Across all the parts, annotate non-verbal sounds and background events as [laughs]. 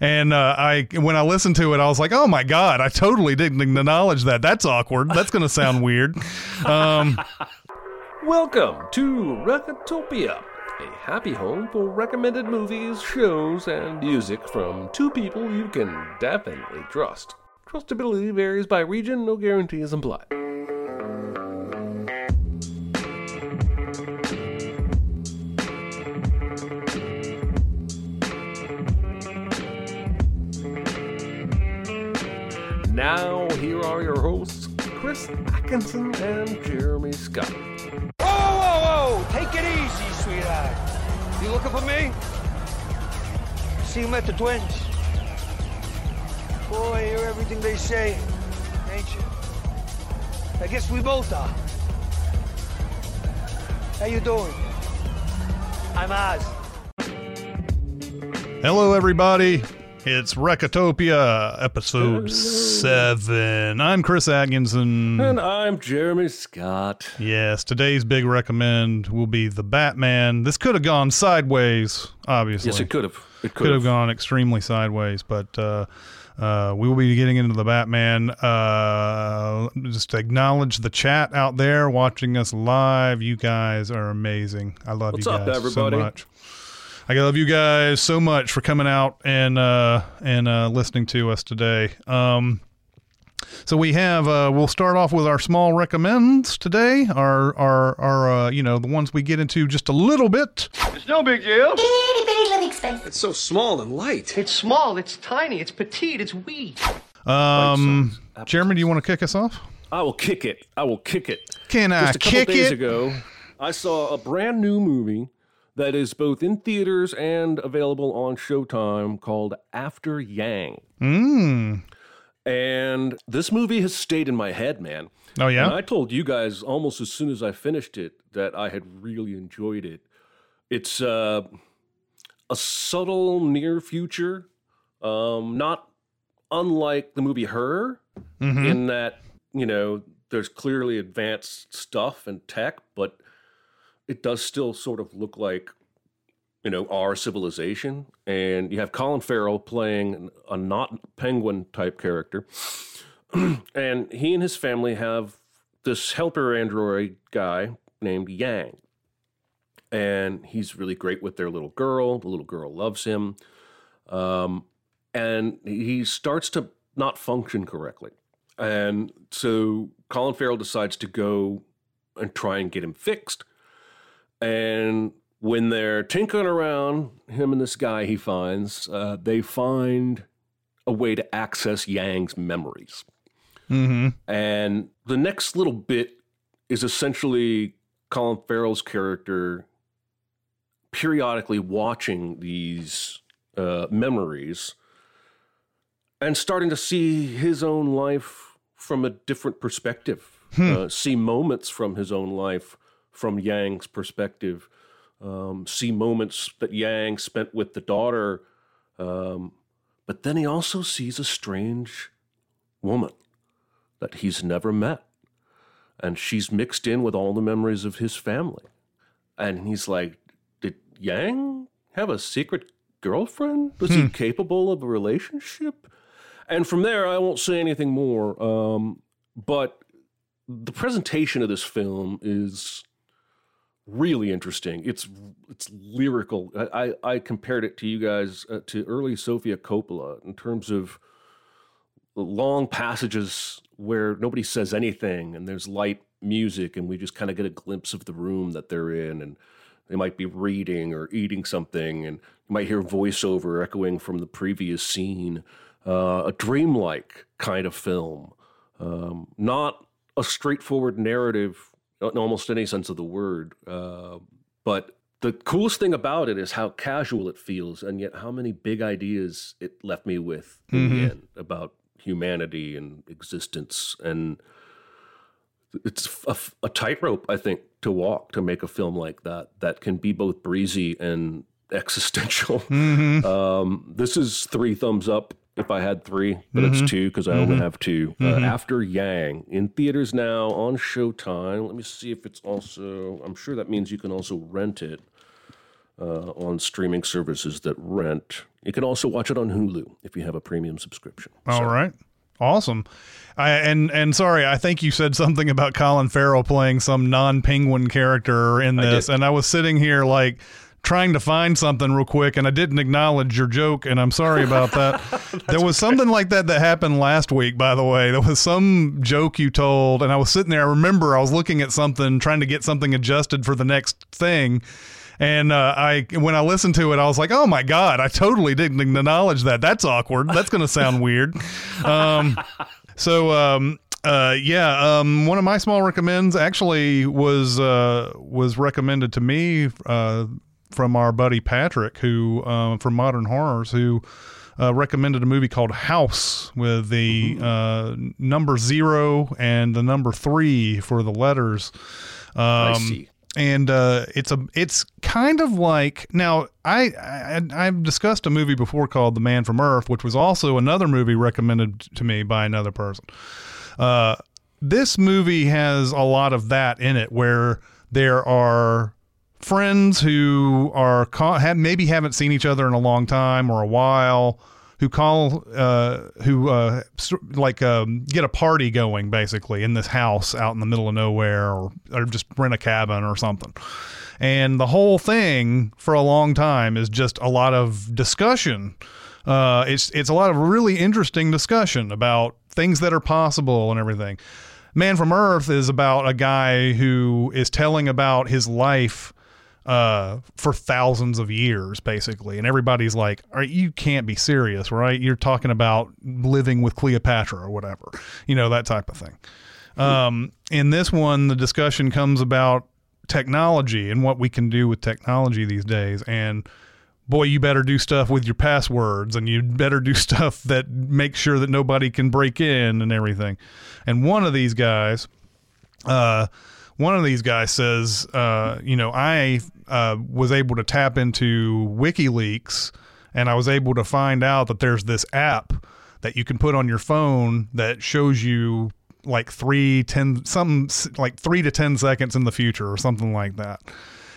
And uh, I, when I listened to it, I was like, "Oh my god! I totally didn't acknowledge that. That's awkward. That's going to sound weird." [laughs] Um, Welcome to Recotopia, a happy home for recommended movies, shows, and music from two people you can definitely trust. Trustability varies by region, no guarantees implied. Now, here are your hosts, Chris Atkinson and Jeremy Scott. Whoa, whoa, whoa! Take it easy, sweetheart. You looking for me? See you met the twins. Boy, I hear everything they say, ain't you? I guess we both are. How you doing? I'm Oz. hello, everybody. It's Recotopia, episode seven. I'm Chris Atkinson. And I'm Jeremy Scott. Yes, today's big recommend will be the Batman. This could have gone sideways, obviously. Yes, it could have. It could have gone extremely sideways, but uh, uh, we will be getting into the Batman. Uh, just acknowledge the chat out there watching us live. You guys are amazing. I love What's you up, guys everybody? so much. I love you guys so much for coming out and uh, and uh, listening to us today. Um, so we have uh, we'll start off with our small recommends today. Our our our uh, you know the ones we get into just a little bit. It's no big deal. Itty bitty living space. It's so small and light. It's small, it's tiny, it's petite, it's wee. Um, Jeremy, do you want to kick us off? I will kick it. I will kick it. Can I Just a couple kick days it? ago, I saw a brand new movie that is both in theaters and available on Showtime called After Yang. Mm. And this movie has stayed in my head, man. Oh yeah. And I told you guys almost as soon as I finished it that I had really enjoyed it. It's uh, a subtle near future, um, not unlike the movie Her, Mhm. in that you know there's clearly advanced stuff and tech, but it does still sort of look like you know our civilization. And you have Colin Farrell playing a not penguin type character, [clears throat] and he and his family have this helper android guy named Yang. And he's really great with their little girl. The little girl loves him. Um, and he starts to not function correctly. And so Colin Farrell decides to go and try and get him fixed. And when they're tinkering around, him and this guy he finds, uh, they find a way to access Yang's memories. Mm-hmm. And the next little bit is essentially Colin Farrell's character periodically watching these uh, memories and starting to see his own life from a different perspective, uh, see moments from his own life from Yang's perspective, um, see moments that Yang spent with the daughter. Um, but then he also sees a strange woman that he's never met. And she's mixed in with all the memories of his family. And he's like, Did Yang have a secret girlfriend? Was he capable of a relationship? And from there, I won't say anything more. Um, but the presentation of this film is really interesting. It's it's lyrical. I, I, I compared it to you guys uh, to early Sofia Coppola in terms of long passages where nobody says anything and there's light music and we just kind of get a glimpse of the room that they're in and they might be reading or eating something and you might hear voiceover echoing from the previous scene uh, a dreamlike kind of film um, not a straightforward narrative in almost any sense of the word uh, but the coolest thing about it is how casual it feels, and yet how many big ideas it left me with in the end about humanity and existence. And it's a, a tightrope, I think, to walk to make a film like that that can be both breezy and [laughs] existential. Um, this is three thumbs up if I had three, but it's two because I only have 2 Uh, After Yang in theaters now on Showtime. Let me see if it's also. I'm sure that means you can also rent it uh, on streaming services that rent. You can also watch it on Hulu if you have a premium subscription. All right. Awesome. I, and and sorry, I think you said something about Colin Farrell playing some non-penguin character in this, did. and I was sitting here like trying to find something real quick, and I didn't acknowledge your joke, and I'm sorry about that. [laughs] there was something like that that happened last week, by the way. There was some joke you told, and I was sitting there. I remember I was looking at something, trying to get something adjusted for the next thing. And uh, I, when I listened to it, I was like, "Oh my god! I totally didn't acknowledge that. That's awkward. That's going to sound weird." [laughs] Um, so, um, uh, yeah, um, one of my small recommends actually was uh, was recommended to me uh, from our buddy Patrick, who uh, from Modern Horrors, who uh, recommended a movie called House with the uh, number zero and the number three for the letters. Um, see. And uh, it's a it's kind of like now I, I I've discussed a movie before called The Man from Earth, which was also another movie recommended to me by another person. Uh, this movie has a lot of that in it, where there are friends who are have, maybe haven't seen each other in a long time or a while who call uh, who uh, like um, get a party going basically in this house out in the middle of nowhere or, or just rent a cabin or something. And the whole thing for a long time is just a lot of discussion. Uh, it's it's a lot of really interesting discussion about things that are possible and everything. Man from Earth is about a guy who is telling about his life uh, for thousands of years, basically. And everybody's like, you can't be serious, right? You're talking about living with Cleopatra or whatever, you know, that type of thing. Um, in this one, the discussion comes about technology and what we can do with technology these days. And boy, you better do stuff with your passwords and you better do [laughs] stuff that makes sure that nobody can break in and everything. And one of these guys, uh, one of these guys says, uh, you know, I uh, was able to tap into WikiLeaks and I was able to find out that there's this app that you can put on your phone that shows you like three, ten, some like three to 10 seconds in the future or something like that.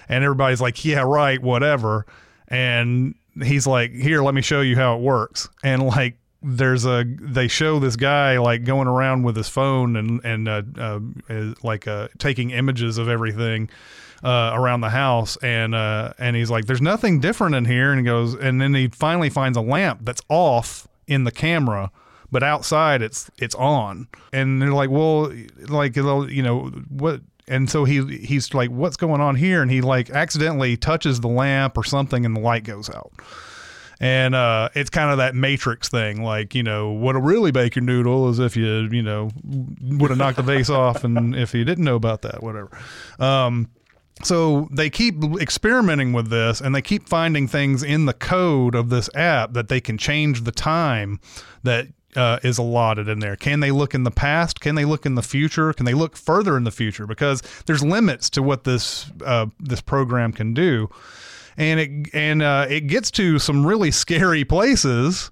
And everybody's like, yeah, right, whatever. And he's like, here, let me show you how it works. And like, there's a they show this guy like going around with his phone and and uh, uh, like uh, taking images of everything uh, around the house and uh, and he's like there's nothing different in here and he goes and then he finally finds a lamp that's off in the camera but outside it's it's on. And they're like well like you know what and so he he's like what's going on here? And he like accidentally touches the lamp or something and the light goes out. And uh, it's kind of that matrix thing like you know what a really bacon noodle is if you you know would have knocked the vase [laughs] off and if you didn't know about that whatever. Um, so they keep experimenting with this and they keep finding things in the code of this app that they can change the time that uh, is allotted in there. Can they look in the past? Can they look in the future? Can they look further in the future? Because there's limits to what this uh, this program can do, and it and uh, it gets to some really scary places.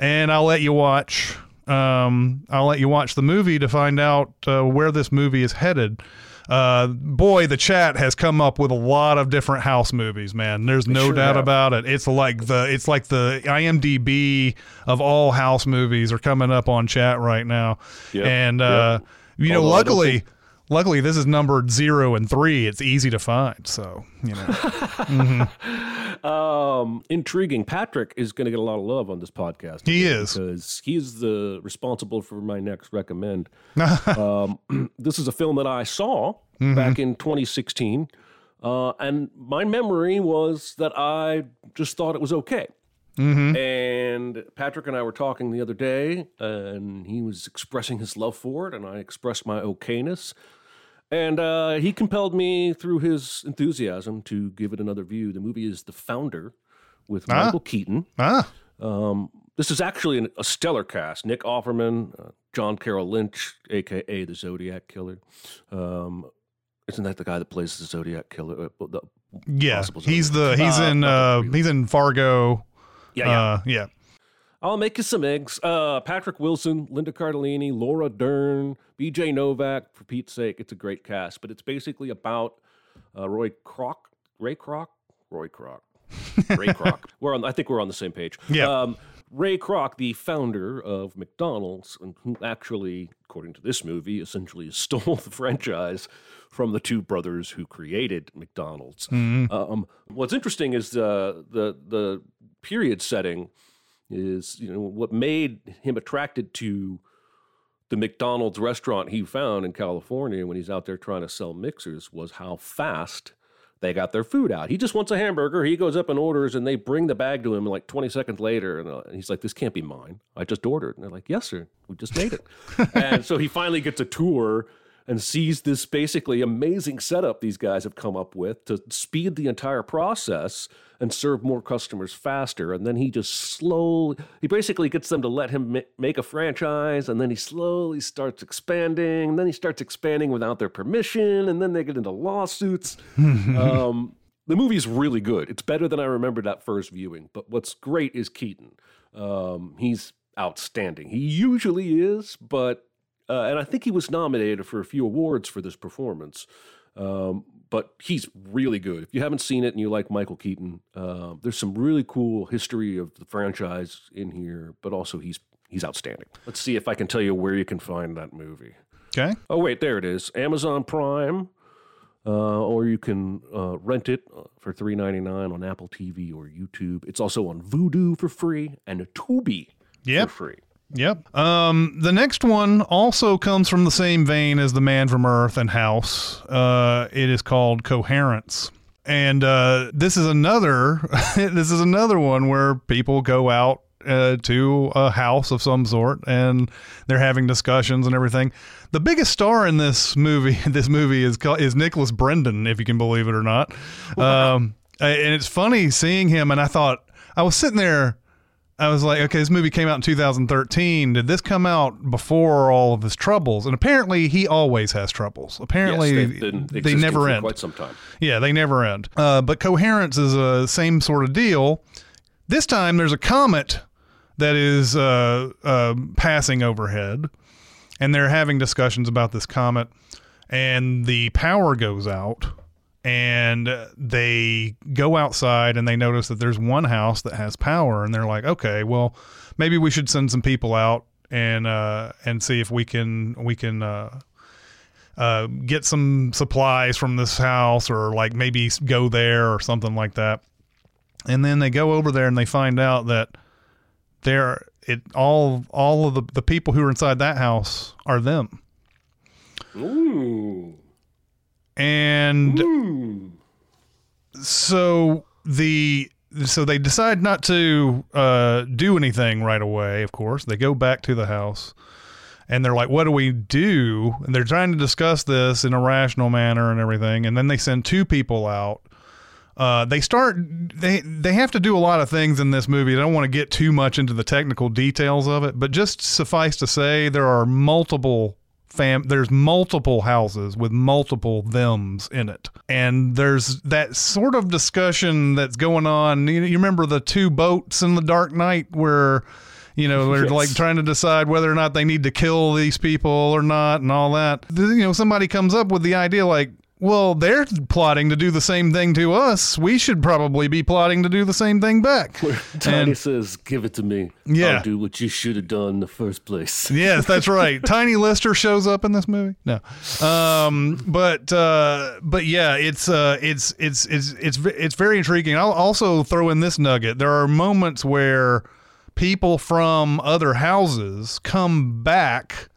And I'll let you watch. Um, I'll let you watch the movie to find out uh, where this movie is headed uh, boy, the chat has come up with a lot of different house movies, man. There's no sure doubt have. about it. It's like the it's like the IMDb of all house movies are coming up on chat right now, Yep, and uh, you know, Although I don't luckily. Luckily, this is numbered zero and three. It's easy to find, so you know. [laughs] Um, intriguing. Patrick is going to get a lot of love on this podcast. He is. because he's the responsible for my next recommend. [laughs] um, [clears throat] this is a film that I saw Mm-hmm. back in 2016, uh, and my memory was that I just thought it was okay. Mm-hmm. And Patrick and I were talking the other day, and he was expressing his love for it, and I expressed my okayness. And uh, he compelled me through his enthusiasm to give it another view. The movie is The Founder with Ah. Michael Keaton. Ah, Um, this is actually an, a stellar cast: Nick Offerman, uh, John Carroll Lynch, aka the Zodiac Killer. Um, isn't that the guy that plays the Zodiac Killer? Uh, the, yeah. Possible He's the he's Uh, in uh he's in Fargo. yeah, yeah. Uh, yeah. I'll make you some eggs. Uh, Patrick Wilson, Linda Cardellini, Laura Dern, B.J. Novak. For Pete's sake, it's a great cast. But it's basically about uh, Roy Kroc, Ray Kroc, Roy Kroc, [laughs] Ray Kroc. We're on. I think we're on the same page. Yeah. Um, Ray Kroc, the founder of McDonald's, and who actually, according to this movie, essentially [laughs] stole the franchise from the two brothers who created McDonald's. Um, what's interesting is the the the period setting is you know what made him attracted to the McDonald's restaurant he found in California when he's out there trying to sell mixers was how fast they got their food out. He just wants a hamburger. He goes up and orders, and they bring the bag to him like 20 seconds later. And, uh, and he's like, This can't be mine. I just ordered. And they're like, Yes, sir. We just made it. [laughs] and so he finally gets a tour and sees this basically amazing setup these guys have come up with to speed the entire process and serve more customers faster. And then he just slowly, he basically gets them to let him ma- make a franchise. And then he slowly starts expanding. And then he starts expanding without their permission. And then they get into lawsuits. [laughs] um, the movie's really good. It's better than I remembered that first viewing. But what's great is Keaton. Um, he's outstanding. He usually is, but uh, and I think he was nominated for a few awards for this performance. Um, but he's really good. If you haven't seen it and you like Michael Keaton, uh, there's some really cool history of the franchise in here. But also he's he's outstanding. Let's see if I can tell you where you can find that movie. Okay. Oh wait, there it is. Amazon Prime, uh, or you can uh, rent it uh, for three ninety nine on Apple TV or YouTube. It's also on Vudu for free and Tubi Yep. for free. Yep. Um, the next one also comes from the same vein as The Man from Earth and House. Uh, it is called Coherence. And uh, this is another [laughs] this is another one where people go out uh, to a house of some sort and they're having discussions and everything. The biggest star in this movie [laughs] this movie is called, is Nicholas Brendon, if you can believe it or not. Um, and it's funny seeing him, and I thought I was sitting there. I was like, okay, this movie came out in 2013. Did this come out before all of his troubles? And apparently, he always has troubles. Apparently, yes, been they never end. Quite some time. Yeah, they never end. Uh, but coherence is a same sort of deal. This time, there's a comet that is uh, uh, passing overhead, and they're having discussions about this comet, and the power goes out. And they go outside and they notice that there's one house that has power, and they're like, "Okay, well, maybe we should send some people out and uh, and see if we can we can uh, uh, get some supplies from this house or like maybe go there or something like that. And then they go over there and they find out that they're it all all of the, the people who are inside that house are them. Ooh. And Ooh. so the so they decide not to uh, do anything right away. Of course, they go back to the house, and they're like, "What do we do?" And they're trying to discuss this in a rational manner and everything. And then they send two people out. Uh, they start they they have to do a lot of things in this movie. I don't want to get too much into the technical details of it, but just suffice to say, there are multiple fam there's multiple houses with multiple thems in it. And there's that sort of discussion that's going on. You, you remember the two boats in the Dark Knight where you know they're Yes. like trying to decide whether or not they need to kill these people or not and all that? You know somebody comes up with the idea like well they're plotting to do the same thing to us we should probably be plotting to do the same thing back Tiny And- says, "Give it to me. Yeah. I'll do what you should have done in the first place." [laughs] yes, that's right. [laughs] Tiny Lister shows up in this movie. No, um, but uh, but yeah, it's uh, it's it's it's it's it's very intriguing. I'll also throw in this nugget. There are moments where people from other houses come back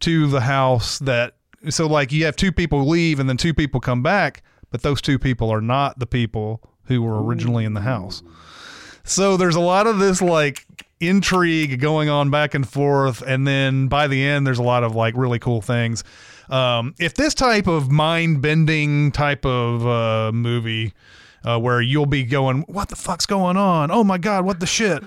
to the house that so like you have two people leave and then two people come back, but those two people are not the people who were originally in the house. So there's a lot of this like intrigue going on back and forth, and then by the end, there's a lot of like really cool things. um, if this type of mind bending type of uh, movie uh, where you'll be going, what the fuck's going on? Oh my god, what the shit?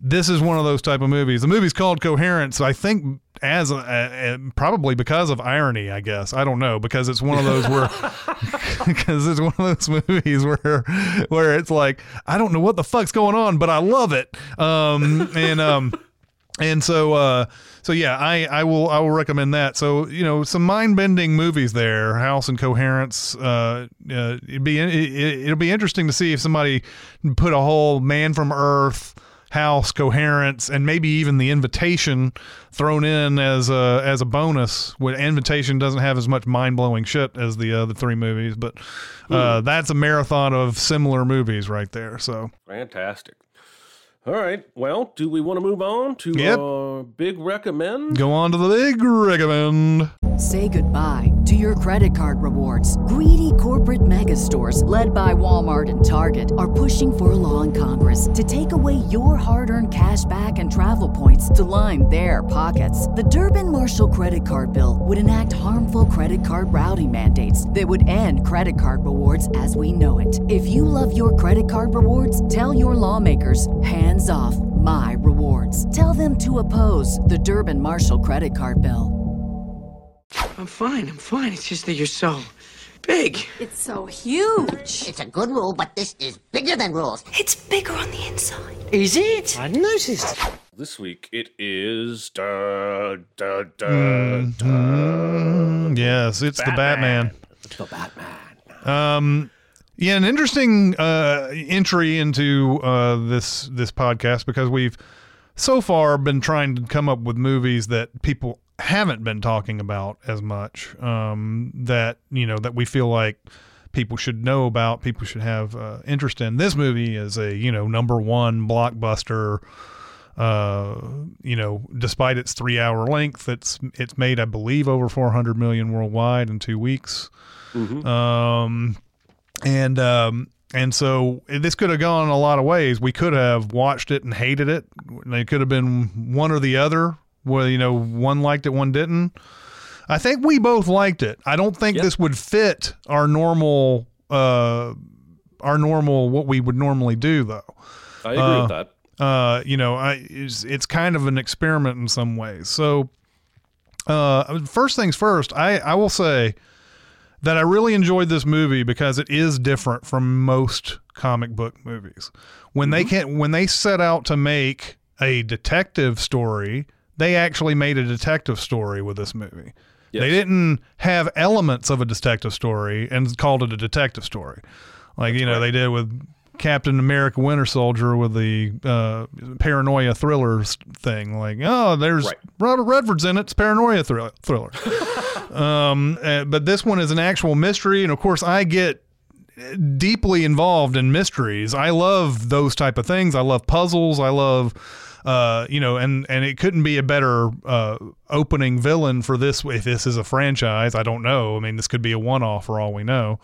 This is one of those type of movies. The movie's called Coherence. I think as a, a, a- probably because of irony, I guess. I don't know because it's one of those where [laughs] because it's one of those movies where where it's like I don't know what the fuck's going on, but I love it. Um, and um, and so uh, so yeah, I I will I will recommend that. So you know some mind bending movies there, House and Coherence. Uh, uh, it'd be it, it'll be interesting to see if somebody put a whole Man from Earth. House coherence and maybe even the invitation thrown in as a as a bonus. When invitation doesn't have as much mind blowing shit as the other three movies, but uh, that's a marathon of similar movies right there. So Fantastic. All right. Well, do we want to move on to Yep. our big recommend? go on to the big recommend. Say goodbye to your credit card rewards. Greedy corporate mega stores, led by Walmart and Target, are pushing for a law in Congress to take away your hard earned cash back and travel points to line their pockets. The Durbin Marshall credit card bill would enact harmful credit card routing mandates that would end credit card rewards as we know it. If you love your credit card rewards, tell your lawmakers hands off my rewards. Tell them to oppose the Durbin Marshall credit card bill. I'm fine, I'm fine. It's just that you're so big. It's so huge. It's a good rule, but this is bigger than rules. It's bigger on the inside. Is it? I noticed. This week it is da da da Mm-hmm. da. Yes, it's the Batman. The Batman. Um, yeah, an interesting uh, entry into uh, this this podcast because we've so far been trying to come up with movies that people haven't been talking about as much. Um, that you know that we feel like people should know about, people should have uh, interest in. This movie is a you know number one blockbuster. Uh, you know, despite its three hour length, it's it's made, I believe, over 400 million worldwide in two weeks. Um, and um, and so this could have gone a lot of ways. We could have watched it and hated it. It could have been one or the other. Where you know one liked it, one didn't. I think we both liked it. I don't think Yep. this would fit our normal uh our normal what we would normally do though. I agree with that. Uh, you know, I it's, it's kind of an experiment in some ways. So, uh, first things first, I I will say that I really enjoyed this movie because it is different from most comic book movies. When they mm-hmm. can when they set out to make a detective story, they actually made a detective story with this movie. They didn't have elements of a detective story and called it a detective story. Like, you know, they did with Captain America Winter Soldier with the uh, paranoia thriller thing. Like, oh, there's Right. Robert Redford's in it. It's paranoia thriller. thriller. [laughs] um, uh, but this one is an actual mystery. And of course, I get deeply involved in mysteries. I love those type of things. I love puzzles. I love, uh, you know, and and it couldn't be a better uh, opening villain for this. If this is a franchise, I don't know. I mean, this could be a one off for all we know.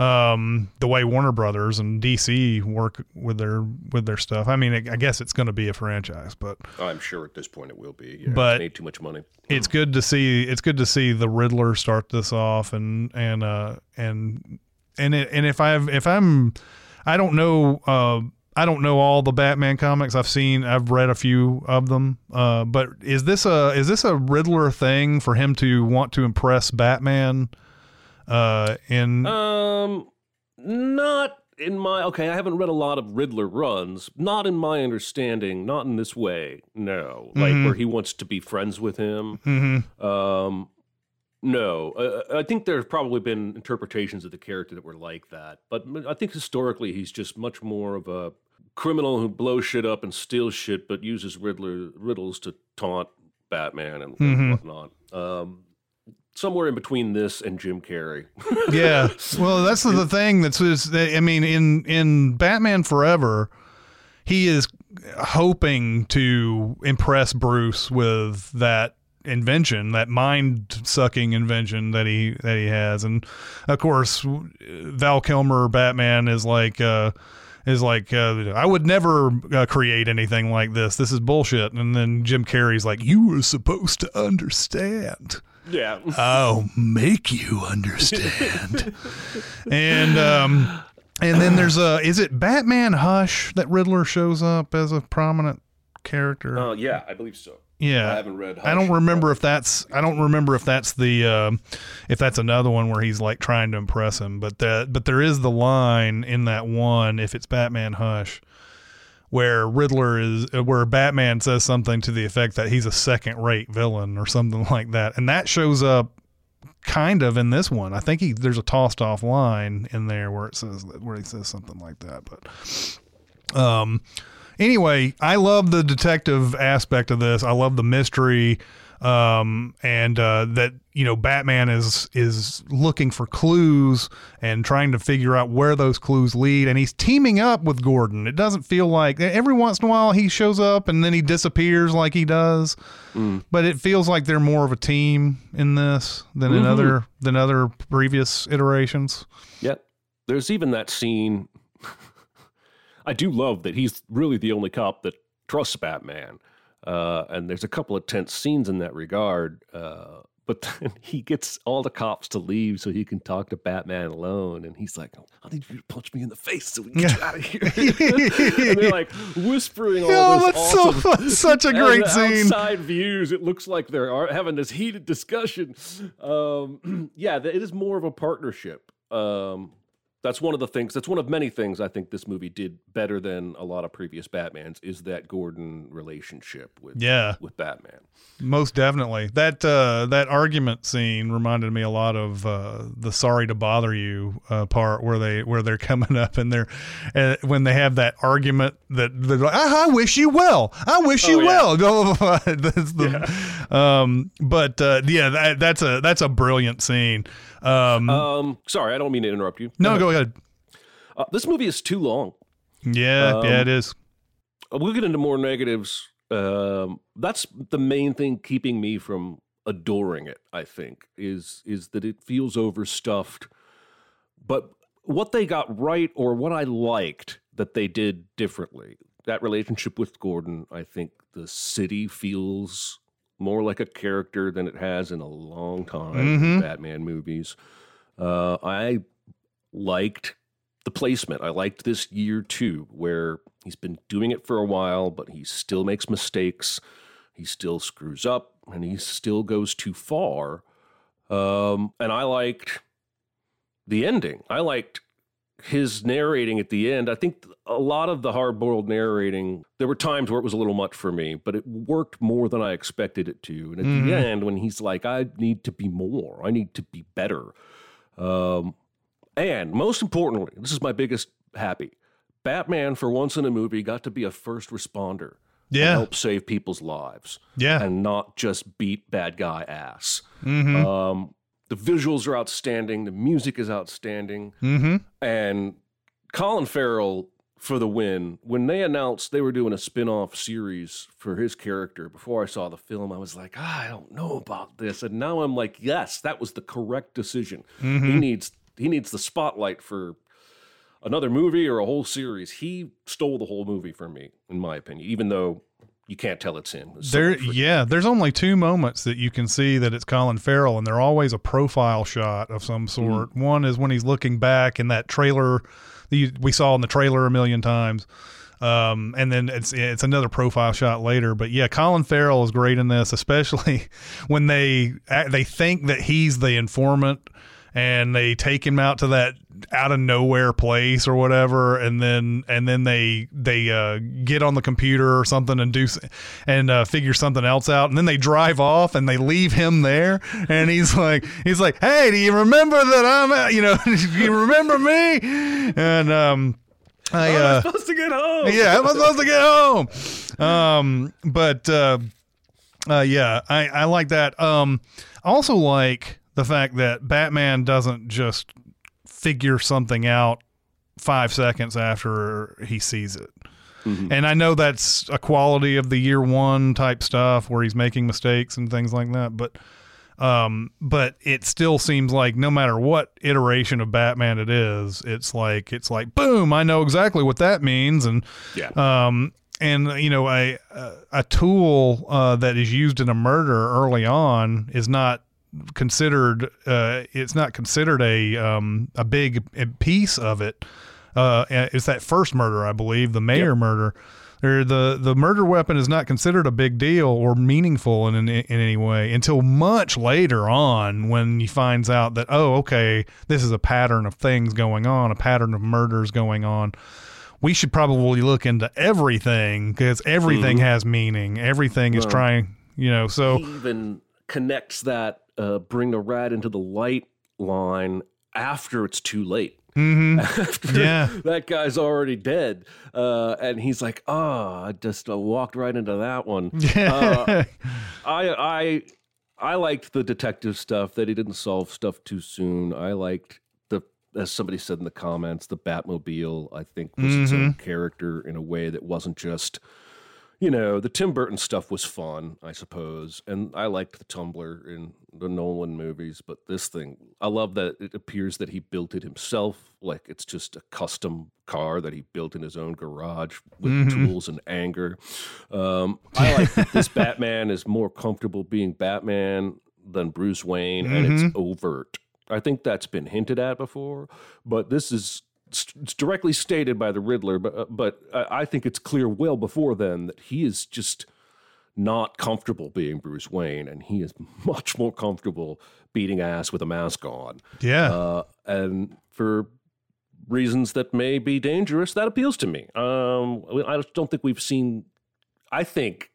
Um, the way Warner Brothers and DC work with their with their stuff. I mean, I guess it's going to be a franchise, but I'm sure at this point it will be. Yeah, But- it's made too much money. it's good to see it's good to see the Riddler start this off and and uh and and it, and if I've if I'm I don't know uh I don't know all the Batman comics I've seen I've read a few of them uh but is this a is this a Riddler thing for him to want to impress Batman uh in Um, not in my okay. I haven't read a lot of Riddler runs. Not in my understanding. Not in this way. No, like Mm-hmm. where he wants to be friends with him. Mhm. Um, no, uh, I think there's probably been interpretations of the character that were like that, but I think historically he's just much more of a criminal who blows shit up and steals shit, but uses Riddler riddles to taunt Batman and, Mhm. whatnot. Um, somewhere in between this and Jim Carrey. [laughs] yeah. Well, that's the thing. That's is, I mean, in in Batman Forever, he is hoping to impress Bruce with that invention, that mind sucking invention that he that he has, and of course, Val Kilmer Batman is like. uh is like uh, I would never uh, create anything like this. This is bullshit. And then Jim Carrey's like, "You were supposed to understand." Yeah. I'll make you understand. and um, and then there's a is it Batman Hush that Riddler shows up as a prominent character? Uh, yeah, I believe so. yeah, I haven't read. I don't remember if that's I don't remember if that's the um if that's another one where he's like trying to impress him, but that but there is the line in that one if it's Batman Hush where Riddler is where Batman says something to the effect that he's a second rate villain or something like that, and that shows up kind of in this one. I think he there's a tossed off line in there where it says where he says something like that, but um anyway, I love the detective aspect of this. I love the mystery um and uh that you know Batman is is looking for clues and trying to figure out where those clues lead and he's teaming up with Gordon. It doesn't feel like every once in a while he shows up and then he disappears like he does. But it feels like they're more of a team in this than in other than other previous iterations. Yep. There's even that scene. [laughs] I do love that he's really the only cop that trusts Batman. Uh, and there's a couple of tense scenes in that regard. Uh, but then [laughs] he gets all the cops to leave so he can talk to Batman alone. And he's like, I need you to punch me in the face so we can get you out of here. [laughs] and they're like whispering all Oh, this that's awesome so that's [laughs] such a great scene. Outside views, it looks like they're having this heated discussion. Um, [clears throat] yeah, it is more of a partnership. Um, that's one of the things. That's one of many things I think this movie did better than a lot of previous Batmans. Is that Gordon relationship with Yeah. with Batman? Most definitely. That uh, that argument scene reminded me a lot of uh, the "Sorry to Bother You" uh, part where they where they're [laughs] coming up and they're uh, when they have that argument that they're like, I, I wish you well. I wish you Oh, yeah. well. [laughs] [laughs] The, um, but uh, yeah, that, that's a that's a brilliant scene. Um, Um, sorry, I don't mean to interrupt you. no, go ahead. Uh, this movie is too long. Yeah, Um, yeah, it is. We'll get into more negatives. Um, that's the main thing keeping me from adoring it. I think is is that it feels overstuffed. But what they got right, or what I liked that they did differently, that relationship with Gordon. I think the city feels more like a character than it has in a long time. in Mhm. Batman movies. Uh, I liked the placement. I liked this year too, where he's been doing it for a while, but he still makes mistakes. He still screws up and he still goes too far. Um, and I liked the ending. I liked his narrating at the end. I think a lot of the hard boiled narrating, there were times where it was a little much for me, but it worked more than I expected it to. And at Mhm. the end, when he's like, I need to be more, I need to be better. Um, and most importantly, this is my biggest happy. Batman, for once in a movie, got to be a first responder. Yeah. help save people's lives Yeah. and not just beat bad guy ass. Mm-hmm. Um, the visuals are outstanding. The music is outstanding. mm-hmm. And Colin Farrell for the win. When they announced they were doing a spin-off series for his character, before I saw the film, I was like, ah, I don't know about this. And now I'm like, yes, that was the correct decision. Mm-hmm. He needs he needs the spotlight for another movie or a whole series. He stole the whole movie from me, in my opinion, even though you can't tell it's him. It's There, yeah. There's only two moments that you can see that it's Colin Farrell, and they're always a profile shot of some sort. One is when he's looking back in that trailer that you, we saw in the trailer a million times, um, and then it's it's another profile shot later. But yeah, Colin Farrell is great in this, especially [laughs] when they they think that he's the informant. And they take him out to that out of nowhere place or whatever, and then and then they they uh, get on the computer or something and do and uh, figure something else out, and then they drive off and they leave him there, and he's like he's like, hey, do you remember that I'm you know [laughs] do you remember me? And um, I uh, I'm supposed to get home. yeah, I'm supposed to get home. Um, but uh, uh, yeah, I, I like that. Um, I also like the fact that Batman doesn't just figure something out five seconds after he sees it. And I know that's a quality of the year one type stuff where he's making mistakes and things like that, but um, but it still seems like no matter what iteration of Batman it is, it's like it's like boom, I know exactly what that means, and Yeah. um, and you know a a, a tool uh, that is used in a murder early on is not considered uh, it's not considered a um, a big piece of it. Uh, it's that first murder, I believe, the mayor Yep. murder. Or the the murder weapon is not considered a big deal or meaningful in, in in any way until much later on when he finds out that oh okay this is a pattern of things going on a pattern of murders going on we should probably look into everything because everything has meaning everything is trying you know so even connects that uh, bring a rat into the light line after it's too late. mhm. [laughs] After Yeah. that guy's already dead, uh, and he's like, "Oh, I just uh, walked right into that one." [laughs] Uh, I I I liked the detective stuff that he didn't solve stuff too soon. I liked the as somebody said in the comments, the Batmobile. I think was its own character in a way that wasn't just you know, the Tim Burton stuff was fun, I suppose, and I liked the Tumbler in the Nolan movies. But this thing, I love that it appears that he built it himself, like it's just a custom car that he built in his own garage with tools and anger. Um, I like that this [laughs] Batman is more comfortable being Batman than Bruce Wayne, and it's overt. I think that's been hinted at before, but this is it's directly stated by the Riddler, but uh, but I I think it's clear well before then that he is just not comfortable being Bruce Wayne, and he is [laughs] much more comfortable beating ass with a mask on. yeah Uh, and for reasons that may be dangerous, that appeals to me. Um, I don't think we've seen. I think,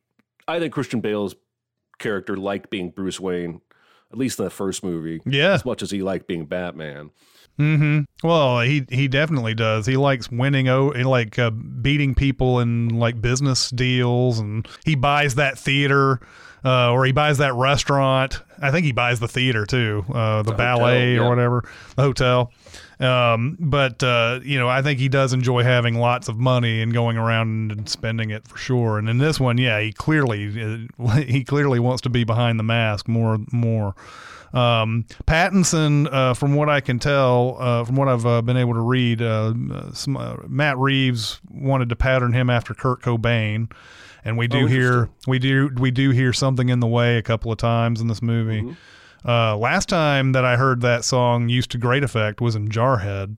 I think Christian Bale's character liked being Bruce Wayne, at least in the first movie, yeah as much as he liked being Batman. Hmm Well, he he definitely does. He likes winning. Oh, like uh, beating people in like business deals, and he buys that theater, uh, or he buys that restaurant. I think he buys the theater too, uh, the, The ballet hotel, or whatever, the hotel. Um, but uh, you know, I think he does enjoy having lots of money and going around and spending it for sure. And in this one, yeah, he clearly uh, [laughs] he clearly wants to be behind the mask more more. Um, Pattinson, uh, from what I can tell, uh, from what I've uh, been able to read, uh, some, uh, Matt Reeves wanted to pattern him after Kurt Cobain, and we do Oh, hear we do we do hear something in the way a couple of times in this movie. Mm-hmm. Uh, last time that I heard that song used to great effect was in Jarhead,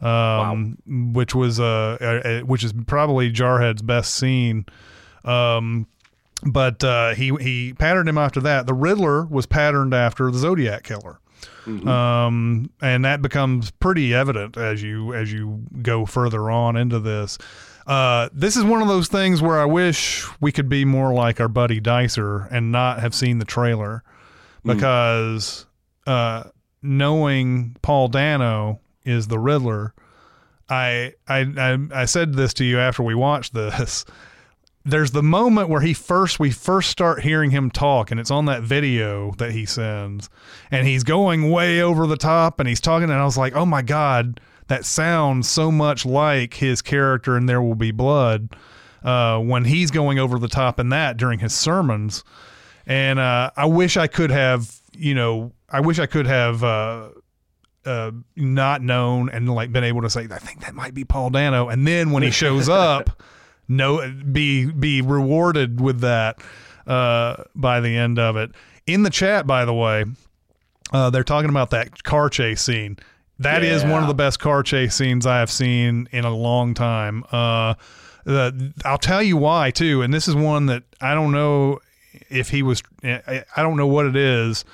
um, which was uh, which is probably Jarhead's best scene. Um, but uh, he he patterned him after that. The Riddler was patterned after the Zodiac killer, um, and that becomes pretty evident as you as you go further on into this. Uh, this is one of those things where I wish we could be more like our buddy Dicer and not have seen the trailer, because uh, knowing Paul Dano is the Riddler, I, I I I said this to you after we watched this there's the moment where he first we first start hearing him talk and it's on that video that he sends and he's going way over the top and he's talking and I was like, "Oh my god, that sounds so much like his character in There Will Be Blood." Uh, when he's going over the top in that during his sermons, and uh, I wish I could have, you know, I wish I could have uh, uh, not known and like been able to say, I think that might be Paul Dano, and then when he shows up, no, be be rewarded with that uh, by the end of it. In the chat, by the way, uh, they're talking about that car chase scene. That is one of the best car chase scenes I have seen in a long time. Uh, the, I'll tell you why too, and this is one that I don't know if he was. I don't know what it is,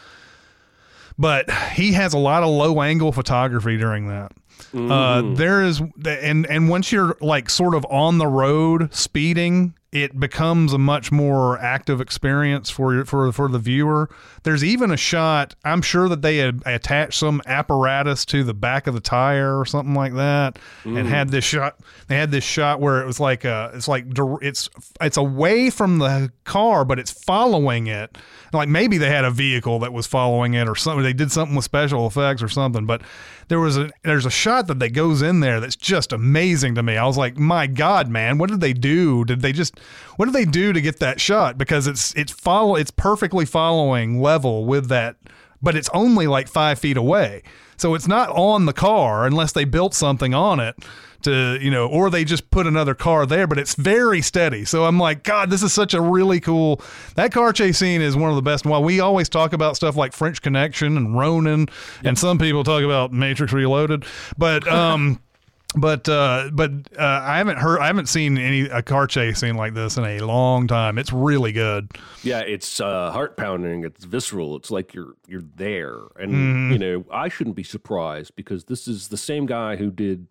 but he has a lot of low angle photography during that. Uh, there is, and and once you're like sort of on the road speeding, it becomes a much more active experience for for for the viewer. There's even a shot. I'm sure that they had attached some apparatus to the back of the tire or something like that, and had this shot. They had this shot where it was like uh it's like it's it's away from the car, but it's following it. Like maybe they had a vehicle that was following it or something. They did something with special effects or something, but there was a there's a shot that that goes in there that's just amazing to me. I was like, my God, man, what did they do? Did they just what did they do to get that shot? Because it's it's follow it's perfectly following level with that but it's only like five feet away. So it's not on the car unless they built something on it to, you know, or they just put another car there, but it's very steady. So I'm like, God, this is such a really cool. That car chase scene is one of the best. While we always talk about stuff like French Connection and Ronin, and some people talk about Matrix Reloaded, but, um, [laughs] but uh, but uh, I haven't heard I haven't seen any a car chase scene like this in a long time. It's really good. Yeah, it's uh, heart pounding. It's visceral. It's like you're you're there, and Mhm. you know I shouldn't be surprised because this is the same guy who did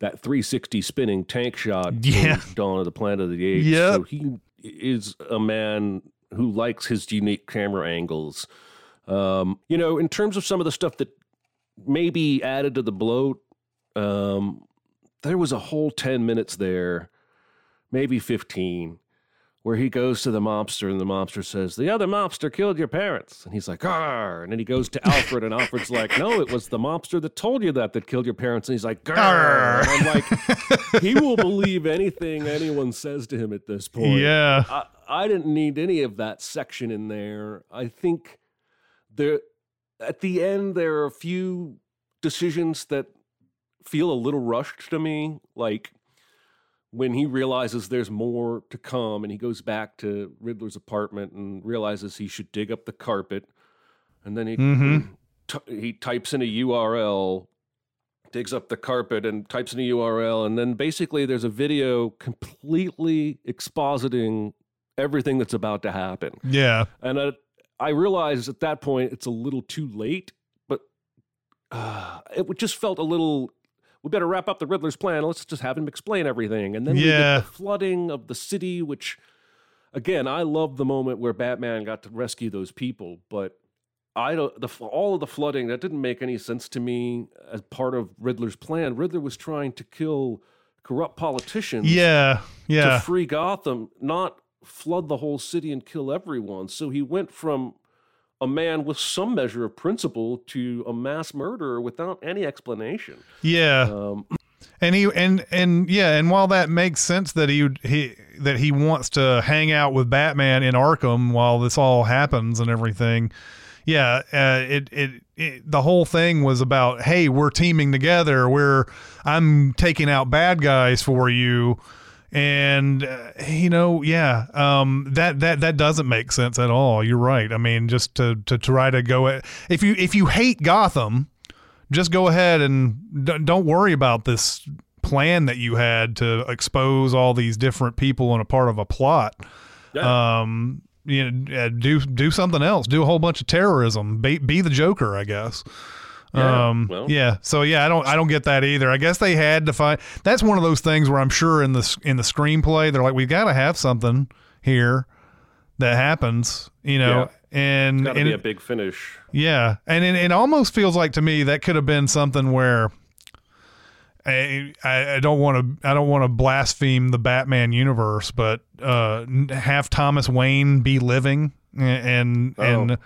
that 360 spinning tank shot. Yeah. Dawn of the Planet of the Apes. Yep. So he is a man who likes his unique camera angles. Um, you know, in terms of some of the stuff that maybe added to the bloat, um, there was a whole 10 minutes there, maybe 15, where he goes to the mobster and the mobster says, The other mobster killed your parents. And he's like, Arr. And then he goes to Alfred and Alfred's like, No, it was the mobster that told you that that killed your parents. And he's like. And I'm like, [laughs] He will believe anything anyone says to him at this point. Yeah. I, I didn't need any of that section in there. I think there at the end there are a few decisions that feel a little rushed to me like when he realizes there's more to come and he goes back to Riddler's apartment and realizes he should dig up the carpet and then he Mhm. t- he types in a URL digs up the carpet and types in a URL and then basically there's a video completely expositing everything that's about to happen Yeah. and I, I realized at that point it's a little too late, but uh, it just felt a little. We better wrap up the Riddler's plan. Let's just have him explain everything, and then we Yeah. get the flooding of the city. Which, again, I love the moment where Batman got to rescue those people, but I don't. The all of the flooding that didn't make any sense to me as part of Riddler's plan. Riddler was trying to kill corrupt politicians Yeah. Yeah. to free Gotham, not flood the whole city and kill everyone. So he went from a man with some measure of principle to a mass murderer without any explanation. Yeah. Um, and he and and yeah, and while that makes sense that he he that he wants to hang out with Batman in Arkham while this all happens and everything. Yeah, uh, it, it it the whole thing was about hey, we're teaming together. We're I'm taking out bad guys for you. And uh, you know, yeah, um, that that that doesn't make sense at all. You're right. I mean, just to to try to go at if you if you hate Gotham, just go ahead and d- don't worry about this plan that you had to expose all these different people in a part of a plot. Um, you know, uh, do do something else. Do a whole bunch of terrorism. Be, be the Joker, I guess. Yeah, um, well. yeah. So yeah, I don't I don't get that either. I guess they had to find. That's one of those things where I'm sure in the in the screenplay they're like, we've got to have something here that happens. You know, and got to and be a big finish. yeah, and it, it almost feels like to me that could have been something where I I, don't want to I don't want to blaspheme the Batman universe, but uh, have Thomas Wayne be living and and and,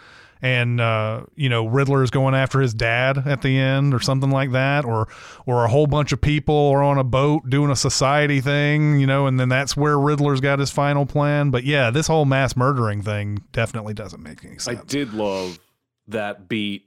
and uh, you know Riddler's going after his dad at the end or something like that, or or a whole bunch of people are on a boat doing a society thing, you know, and then that's where Riddler's got his final plan. But yeah, this whole mass murdering thing definitely doesn't make any sense. I did love that beat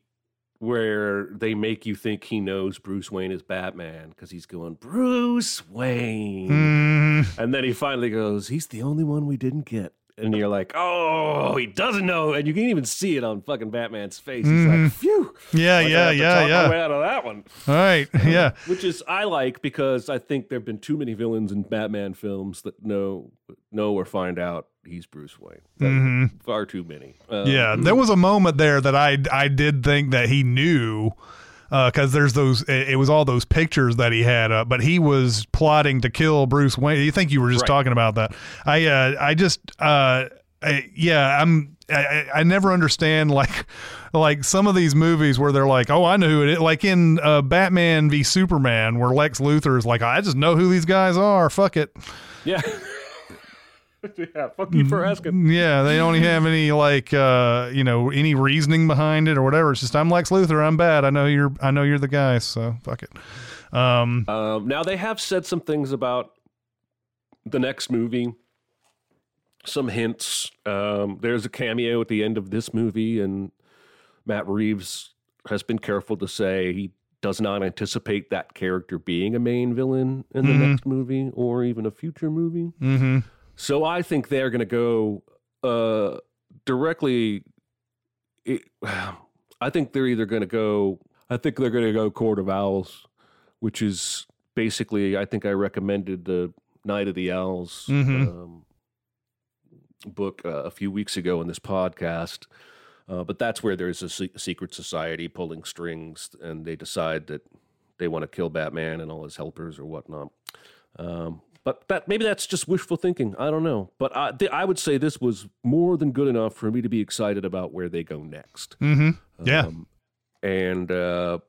where they make you think he knows Bruce Wayne is Batman because he's going Bruce Wayne, Mm, and then he finally goes, "He's the only one we didn't get." And you're like, "Oh, he doesn't know," and you can even see it on fucking Batman's face. He's like, "Phew." Yeah, Like, yeah, yeah, yeah. Way out of that one. All right, [laughs] yeah. Which is I like because I think there have been too many villains in Batman films that know know or find out he's Bruce Wayne. Mhm. Far too many. Um, Yeah, there was a moment there that I I did think that he knew because there's those it, it was all those pictures that he had up, but he was plotting to kill Bruce Wayne. You think you were just Right. talking about that? I uh, I just uh, I, yeah I'm I, I I never understand [laughs] like like some of these movies where they're like oh I know who it is like in uh, Batman v Superman where Lex Luthor is like I just know who these guys are fuck it Yeah. [laughs] [laughs] yeah. Fuck you for asking. Yeah, they don't have any like uh, you know, any reasoning behind it or whatever. It's just I'm Lex Luthor, I'm bad. I know you're I know you're the guy, so fuck it. Um Um, now they have said some things about the next movie. Some hints. Um, there's a cameo at the end of this movie, and Matt Reeves has been careful to say he does not anticipate that character being a main villain in the Mhm. next movie or even a future movie. Mm-hmm. So I think they're going to go uh, directly. It, [sighs] I think they're either going to go. I think they're going to go Court of Owls, which is basically. I think I recommended the Night of the Owls Mhm. um, book uh, a few weeks ago in this podcast. Uh, but that's where there's a se- secret society pulling strings, and they decide that they want to kill Batman and all his helpers or whatnot. Um, but that maybe that's just wishful thinking. I don't know. But I, th- I would say this was more than good enough for me to be excited about where they go next. Mm-hmm. Yeah. Um, and uh,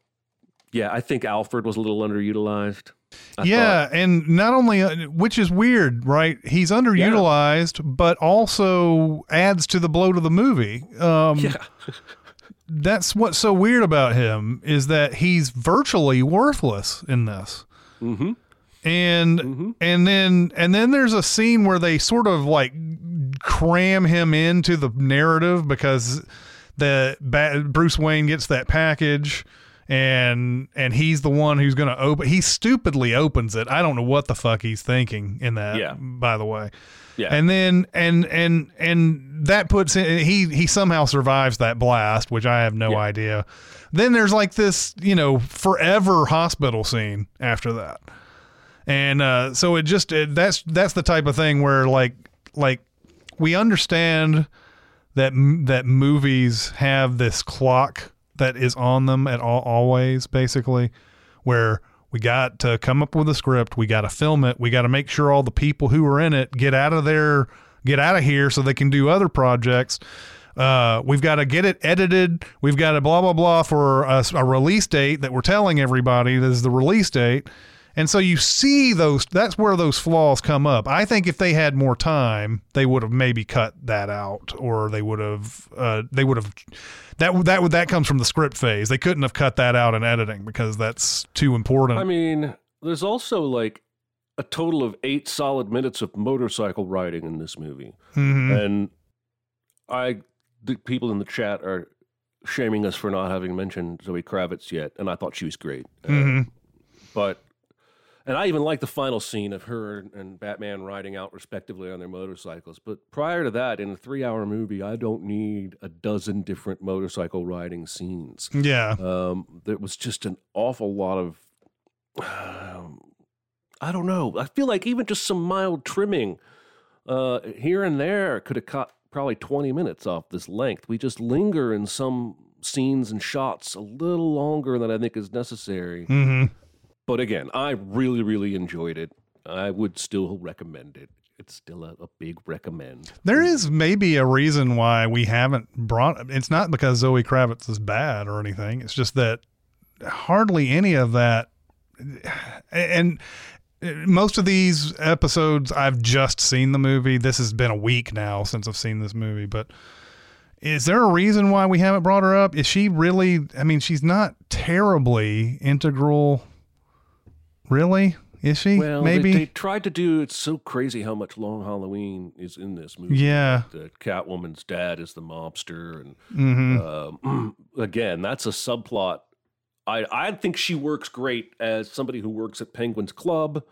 yeah, I think Alfred was a little underutilized. I yeah, and not only uh, which is weird, right? He's underutilized, but also adds to the blow to the movie. Um, yeah. [laughs] That's what's so weird about him is that he's virtually worthless in this. hmm and mm-hmm. and then and then there's a scene where they sort of like cram him into the narrative because the ba- Bruce Wayne gets that package and and he's the one who's going to open he stupidly opens it. I don't know what the fuck he's thinking in that Yeah. by the way. Yeah. And then and and and that puts in, he he somehow survives that blast, which I have no Yeah. idea. Then there's like this, you know, forever hospital scene after that and uh, so it just it, that's that's the type of thing where like like we understand that that movies have this clock that is on them at all always basically where we got to come up with a script we got to film it we got to make sure all the people who are in it get out of there get out of here so they can do other projects uh, we've got to get it edited. We've got to blah blah blah for a, a release date that we're telling everybody this is the release date. And so you see those. That's where those flaws come up. I think if they had more time, they would have maybe cut that out, or they would have. Uh, they would have. That that would that comes from the script phase. They couldn't have cut that out in editing because that's too important. I mean, there's also like a total of eight solid minutes of motorcycle riding in this movie, Mhm. and I the people in the chat are shaming us for not having mentioned Zoe Kravitz yet, and I thought she was great. Uh, Mhm. but and I even like the final scene of her and Batman riding out respectively on their motorcycles. But prior to that, in a three-hour movie, I don't need a dozen different motorcycle riding scenes. yeah. Um, there was just an awful lot of, um, I don't know. I feel like even just some mild trimming uh, here and there could have cut probably 20 minutes off this length. We just linger in some scenes and shots a little longer than I think is necessary. hmm But again, I really, really enjoyed it. I would still recommend it. It's still a, a big recommend. There is maybe a reason why we haven't brought. It's not because Zoe Kravitz is bad or anything. It's just that hardly any of that, and most of these episodes I've just seen the movie. This has been a week now since I've seen this movie, but. Is there a reason why we haven't brought her up? Is she really? I mean, she's not terribly integral. Really? Is she? Well, maybe. they, they tried to do. It's so crazy how much Long Halloween is in this movie. Yeah. the Catwoman's dad is the mobster, and hmm um, [clears throat] again, that's a subplot. I I think she works great as somebody who works at Penguin's Club,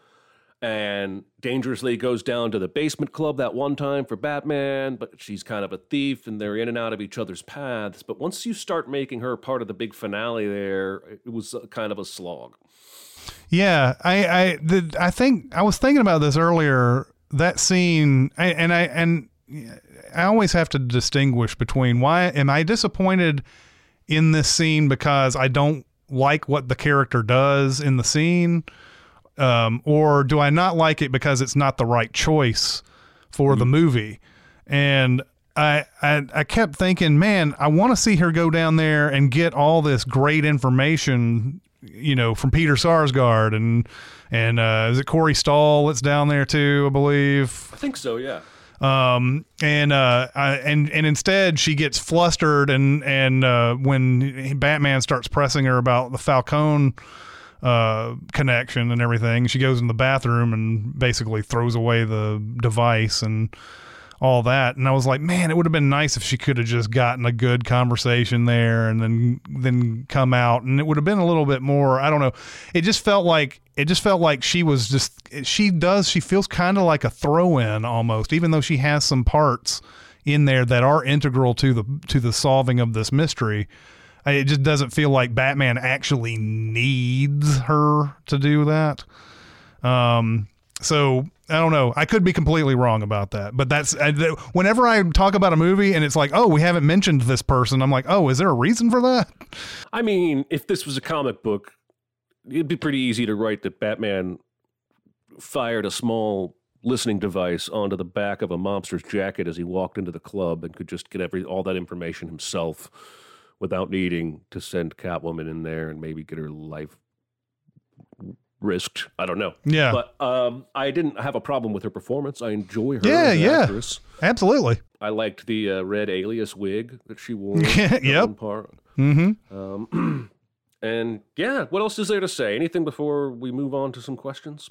and dangerously goes down to the basement club that one time for Batman. But she's kind of a thief, and they're in and out of each other's paths. But once you start making her part of the big finale, there it was a, kind of a slog. Yeah, I I the, I think I was thinking about this earlier. That scene, I, and I and I always have to distinguish between why am I disappointed in this scene because I don't like what the character does in the scene, um, or do I not like it because it's not the right choice for the movie? And I, I I kept thinking, man, I want to see her go down there and get all this great information, you know, from Peter Sarsgaard and and uh, is it Corey Stoll that's down there too? I believe. I think so. Yeah. Um, and uh, I, and and instead she gets flustered and and uh, when Batman starts pressing her about the Falcone uh, connection and everything, she goes in the bathroom and basically throws away the device and all that. And I was like, man, it would have been nice if she could have just gotten a good conversation there and then then come out and it would have been a little bit more, I don't know. It just felt like it just felt like she was just she does she feels kind of like a throw in almost even though she has some parts in there that are integral to the to the solving of this mystery. It just doesn't feel like Batman actually needs her to do that. Um, so I don't know. I could be completely wrong about that, but that's I, th- whenever I talk about a movie and it's like, oh, we haven't mentioned this person. I'm like, oh, is there a reason for that? I mean, if this was a comic book, it'd be pretty easy to write that Batman fired a small listening device onto the back of a mobster's jacket as he walked into the club and could just get every all that information himself without needing to send Catwoman in there and maybe get her life risked. I don't know. Yeah. But um, I didn't have a problem with her performance. I enjoy her Yeah, as an yeah. actress. Absolutely. I liked the uh, red alias wig that she wore. [laughs] Yep. Part. Mm-hmm. Um, [clears throat] and yeah, what else is there to say? Anything before we move on to some questions?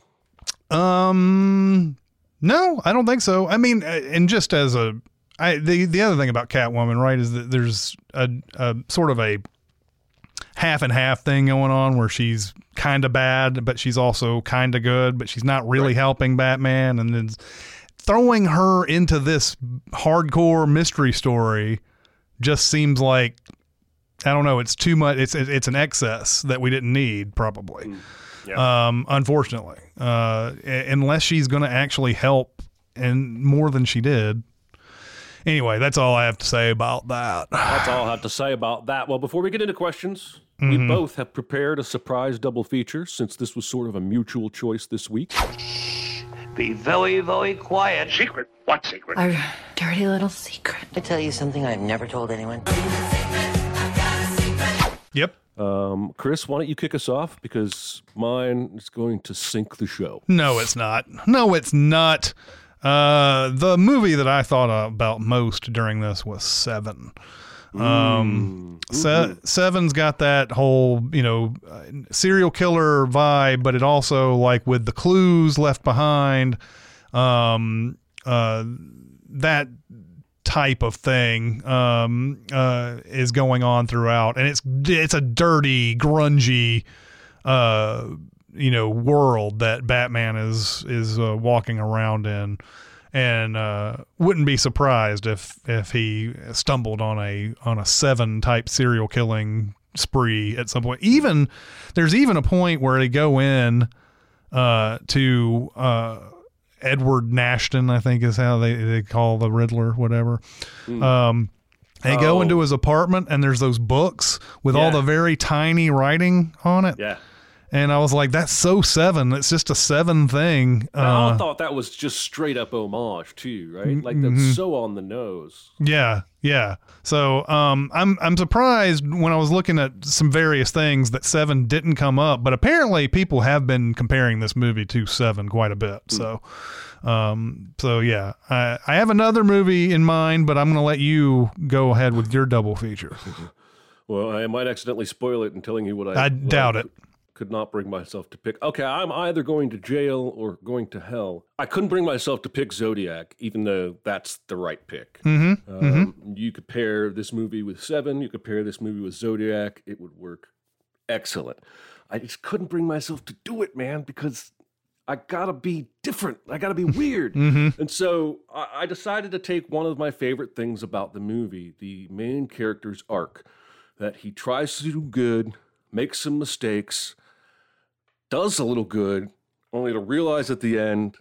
Um, no, I don't think so. I mean, uh, and just as a, I the the other thing about Catwoman, right, is that there's a, a sort of a half and half thing going on where she's kind of bad, but she's also kind of good, but she's not really helping Batman, and then throwing her into this hardcore mystery story just seems like I don't know. It's too much. It's it's an excess that we didn't need, probably. Um, unfortunately, uh, unless she's going to actually help and more than she did. Anyway, that's all I have to say about that. That's all I have to say about that. Well, before we get into questions, we Mhm. both have prepared a surprise double feature since this was sort of a mutual choice this week. Be very, very quiet. Secret? What secret? Our dirty little secret. I tell you something I've never told anyone. Yep. Um, Chris, why don't you kick us off because mine is going to sink the show. No, it's not. No, it's not. Uh, the movie that I thought about most during this was Seven. Um, Se- Seven's got that whole, you know, uh, serial killer vibe, but it also like with the clues left behind, um, uh, that type of thing um, uh, is going on throughout, and it's it's a dirty, grungy, uh, you know, world that Batman is is uh, walking around in, and uh, wouldn't be surprised if if he stumbled on a on a seven type serial killing spree at some point. Even there's even a point where they go in uh, to uh, Edward Nashton, I think is how they, they call the Riddler, whatever. Um, they go Oh. into his apartment and there's those books with all the very tiny writing on it. Yeah. And I was like, that's so seven. It's just a seven thing. I Uh, thought that was just straight up homage too, right? Like that's so on the nose. Yeah, yeah. So um, I'm I'm surprised when I was looking at some various things that Seven didn't come up, but apparently people have been comparing this movie to Seven quite a bit. So, um, so yeah, I I have another movie in mind, but I'm gonna let you go ahead with your double feature. [laughs] Well, I might accidentally spoil it in telling you what I. I doubt it. Could not bring myself to pick. Okay, I'm either going to jail or going to hell. I couldn't bring myself to pick Zodiac, even though that's the right pick. Mm-hmm. Um, You could pair this movie with Seven. You could pair this movie with Zodiac. It would work excellent. I just couldn't bring myself to do it, man, because I gotta be different. I gotta be [laughs] weird. Mm-hmm. And so I, I decided to take one of my favorite things about the movie, the main character's arc, that he tries to do good, makes some mistakes, does a little good, only to realize at the end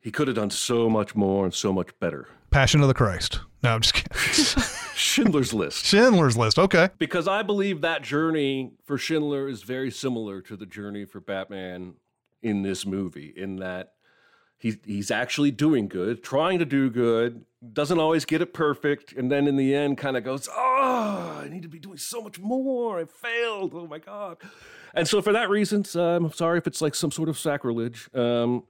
he could have done so much more and so much better. Passion of the Christ. No, I'm just kidding. [laughs] Schindler's List. Schindler's List. Okay. Because I believe that journey for Schindler is very similar to the journey for Batman in this movie, in that he, he's actually doing good, trying to do good, doesn't always get it perfect, and then in the end kind of goes, Oh, I need to be doing so much more. I failed. Oh my God. And so for that reason, uh, I'm sorry if it's like some sort of sacrilege. Um,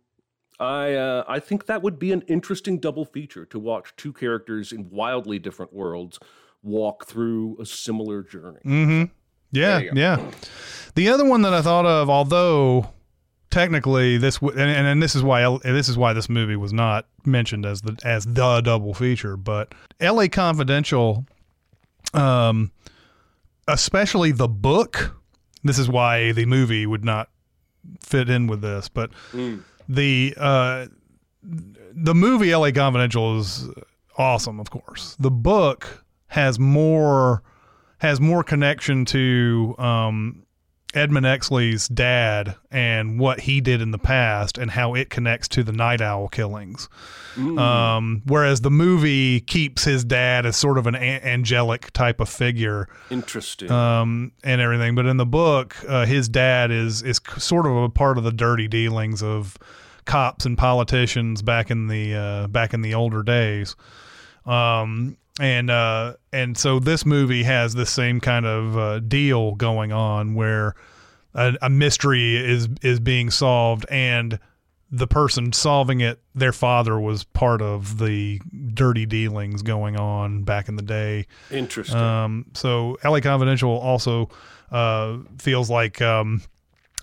I uh, I think that would be an interesting double feature to watch two characters in wildly different worlds walk through a similar journey. Mm-hmm. Yeah, There you go. yeah. The other one that I thought of, although technically this w- and, and and this is why L- this is why this movie was not mentioned as the as the double feature, but L.A. Confidential, um, especially the book. This is why the movie would not fit in with this, but the uh, the movie L.A. Confidential is awesome, of course. The book has more has more connection to um, Edmund Exley's dad and what he did in the past and how it connects to the Nite Owl killings. Um, whereas the movie keeps his dad as sort of an a- angelic type of figure Interesting. um, and everything. But in the book, uh, his dad is is sort of a part of the dirty dealings of cops and politicians back in the uh, back in the older days. Um, and uh, and so this movie has this same kind of uh, deal going on where a, a mystery is is being solved and the person solving it their father was part of the dirty dealings going on back in the day Interesting. um, so LA Confidential also uh, feels like um,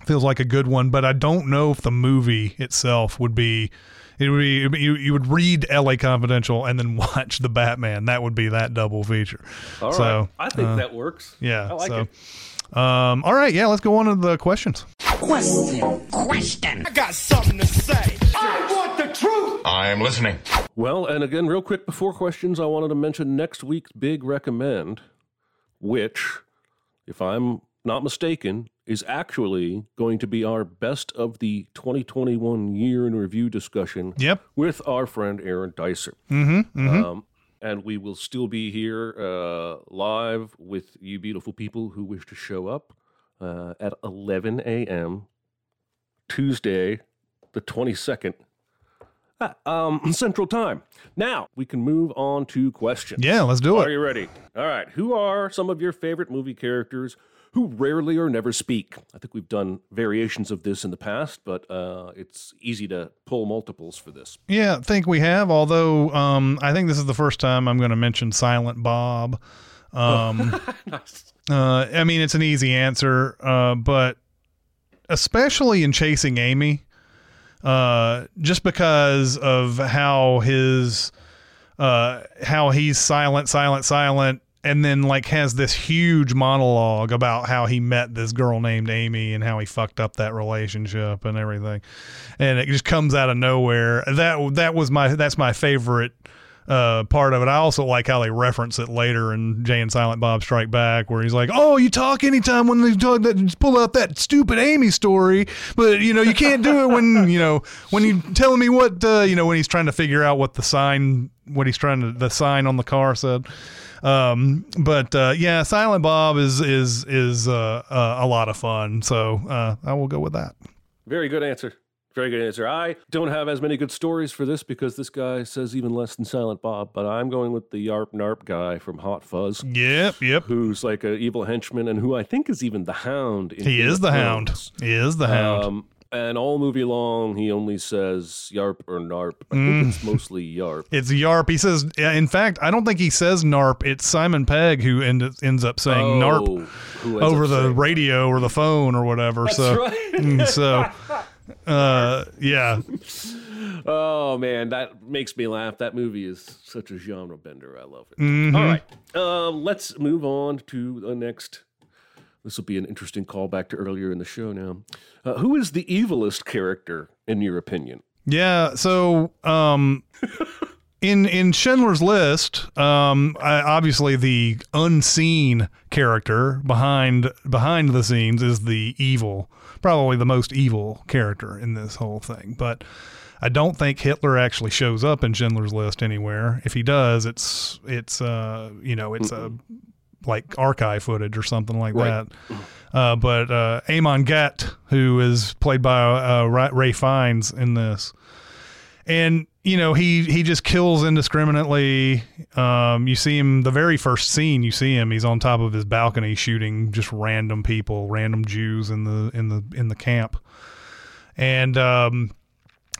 feels like a good one, but I don't know if the movie itself would be. It would be you, you would read LA Confidential and then [laughs] watch the Batman. That would be that double feature. All right. so, I think uh, that works. Yeah. I like so, it. Um, all right. Yeah. Let's go on to the questions. Question, question. I got something to say. I want the truth. I am listening. Well, and again, real quick before questions, I wanted to mention next week's big recommend, which, if I'm not mistaken, is actually going to be our best of the 2021 year in review discussion Yep. with our friend Aaron Dicer. Mm-hmm. mm-hmm. Um, and we will still be here uh, live with you beautiful people who wish to show up uh, at 11 a.m. Tuesday, the 22nd, uh, um, [clears throat] Central Time. Now we can move on to questions. yeah. Let's do it. Are you ready? All right. Who are some of your favorite movie characters who rarely or never speak? I think we've done variations of this in the past, but uh, it's easy to pull multiples for this. Yeah, I think we have. Although um, I think this is the first time I'm going to mention Silent Bob. Um, [laughs] uh, I mean, it's an easy answer, uh, but especially in Chasing Amy, uh, just because of how his uh, how he's silent, silent, silent, and then like has this huge monologue about how he met this girl named Amy and how he fucked up that relationship and everything, and it just comes out of nowhere. That that was my that's my favorite uh, part of it. I also like how they reference it later in Jay and Silent Bob Strike Back, where he's like, "Oh, you talk anytime when they talk that just pull out that stupid Amy story, but you know you can't do it when [laughs] you know when you telling me what uh, you know when he's trying to figure out what the sign what he's trying to the sign on the car said." Um, but uh, yeah, Silent Bob is is is uh, uh, a lot of fun, so uh, I will go with that. Very good answer. Very good answer. I don't have as many good stories for this because this guy says even less than Silent Bob, but I'm going with the Yarp Narp guy from Hot Fuzz, Yep, yep. who's like an evil henchman and who I think is even the Hound. In He is of the Hound. He is the Hound. Um, and all movie long, he only says Yarp or Narp. I think it's mostly Yarp. It's Yarp. He says, in fact, I don't think he says Narp. It's Simon Pegg who end, ends up saying Oh, Narp over the saying- radio or the phone or whatever. That's so, right. mm, so, [laughs] uh, yeah, Oh man, that makes me laugh. That movie is such a genre bender. I love it. Mhm. All right, uh, let's move on to the next. This will be an interesting callback to earlier in the show. Now, uh, who is the evilest character in your opinion? yeah. So, um, [laughs] in in Schindler's List, um, I, obviously the unseen character behind behind the scenes is the evil, probably the most evil character in this whole thing. But I don't think Hitler actually shows up in Schindler's List anywhere. If he does, it's it's uh you know it's a like archive footage or something like Right. that. Uh, but uh, Amon Goeth, who is played by uh, Ralph Fiennes in this, and you know he he just kills indiscriminately. Um, you see him the very first scene. You see him. He's on top of his balcony shooting just random people, random Jews in the in the in the camp, and um,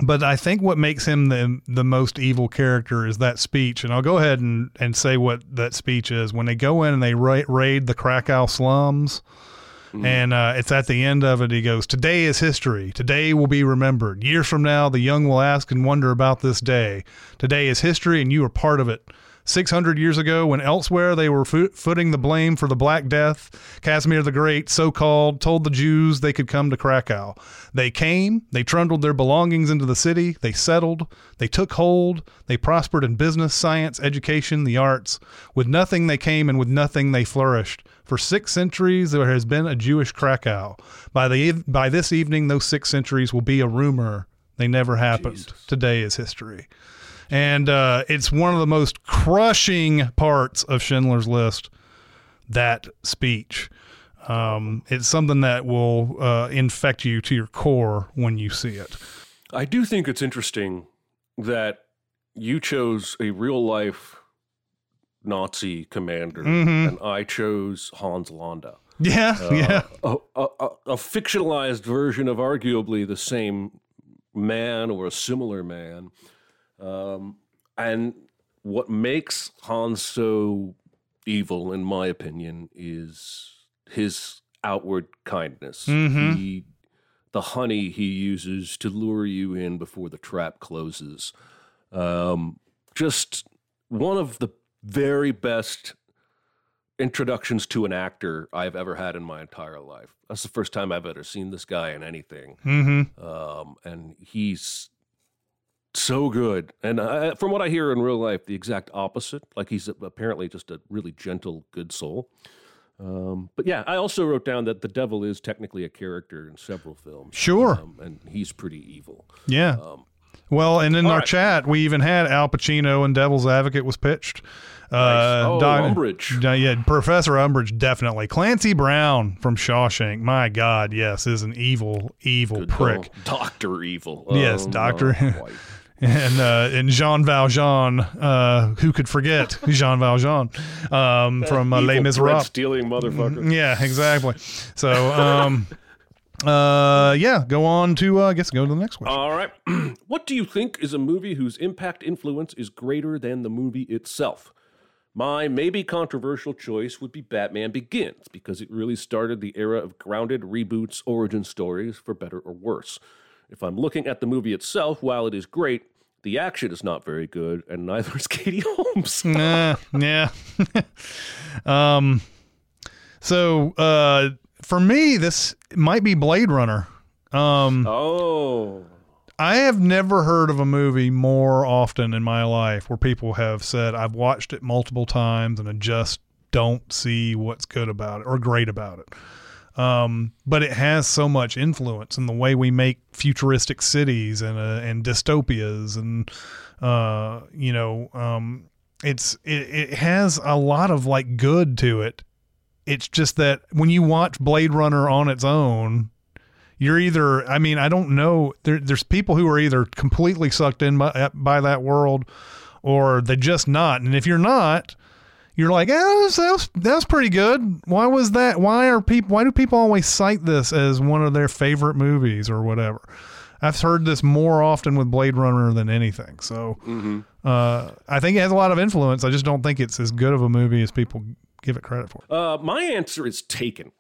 but I think what makes him the the most evil character is that speech, and I'll go ahead and, and say what that speech is. When they go in and they ra- raid the Krakow slums, And uh, it's at the end of it. He goes, "Today is history. Today will be remembered. Years from now, the young will ask and wonder about this day. Today is history, and you are part of it." 600 years ago, when elsewhere they were fo- footing the blame for the Black Death, Casimir the Great, so called, told the Jews they could come to Krakow. They came, they trundled their belongings into the city, they settled, they took hold, they prospered in business, science, education, the arts. With nothing they came, and with nothing they flourished. For six centuries there has been a Jewish Krakow. By, the, by this evening, those six centuries will be a rumor. They never happened. Jesus. Today is history and uh, it's one of the most crushing parts of Schindler's List. That speech, um, it's something that will uh, infect you to your core when you see it. I do think it's interesting that you chose a real life Nazi commander Mhm. and I chose Hans Landa. Yeah, Uh, yeah, A, a, a, a fictionalized version of arguably the same man or a similar man. Um, and what makes Hans so evil, in my opinion, is his outward kindness. Mhm. He, the honey he uses to lure you in before the trap closes. Um, just one of the very best introductions to an actor I've ever had in my entire life. That's the first time I've ever seen this guy in anything. mm-hmm. Um, and he's so good. And I, from what I hear in real life, the exact opposite. Like he's apparently just a really gentle, good soul. Um, but yeah, I also wrote down that the devil is technically a character in several films. Sure. Um, and he's pretty evil. yeah. Um, Well, and in our right. chat, we even had Al Pacino and Devil's Advocate was pitched. Uh, Oh, Doc- Umbridge. Uh, yeah, Professor Umbridge, definitely. Clancy Brown from Shawshank. My God, yes, is an evil, evil good prick. call. Doctor Evil. Yes, Oh, Doctor-. [laughs] and uh, and Jean Valjean, uh, who could forget [laughs] Jean Valjean um, from uh, Les Miserables? stealing motherfucker. Yeah, exactly. So, um, [laughs] uh, yeah, go on to uh, I guess go to the next question. All right. [clears throat] what do you think is a movie whose impact influence is greater than the movie itself? My maybe controversial choice would be Batman Begins because it really started the era of grounded reboots, origin stories, for better or worse. If I'm looking at the movie itself, while it is great, the action is not very good, and neither is [laughs] Katie Holmes. Nah, yeah. [laughs] um, so uh, for me, this might be Blade Runner. Um, oh, I have never heard of a movie more often in my life where people have said, I've watched it multiple times and I just don't see what's good about it or great about it. Um, but it has so much influence in the way we make futuristic cities and, uh, and dystopias. And, uh, you know, um, it's, it, it has a lot of like good to it. It's just that when you watch Blade Runner on its own, you're either i mean i don't know there, there's people who are either completely sucked in by, by that world or they're just not and if you're not you're like eh, that, was, that, was, that was pretty good. Why was that? Why are people why do people always cite this as one of their favorite movies or whatever? I've heard this more often with blade runner than anything. So uh, i think it has a lot of influence. I just don't think it's as good of a movie as people give it credit for. Uh, my answer is Taken.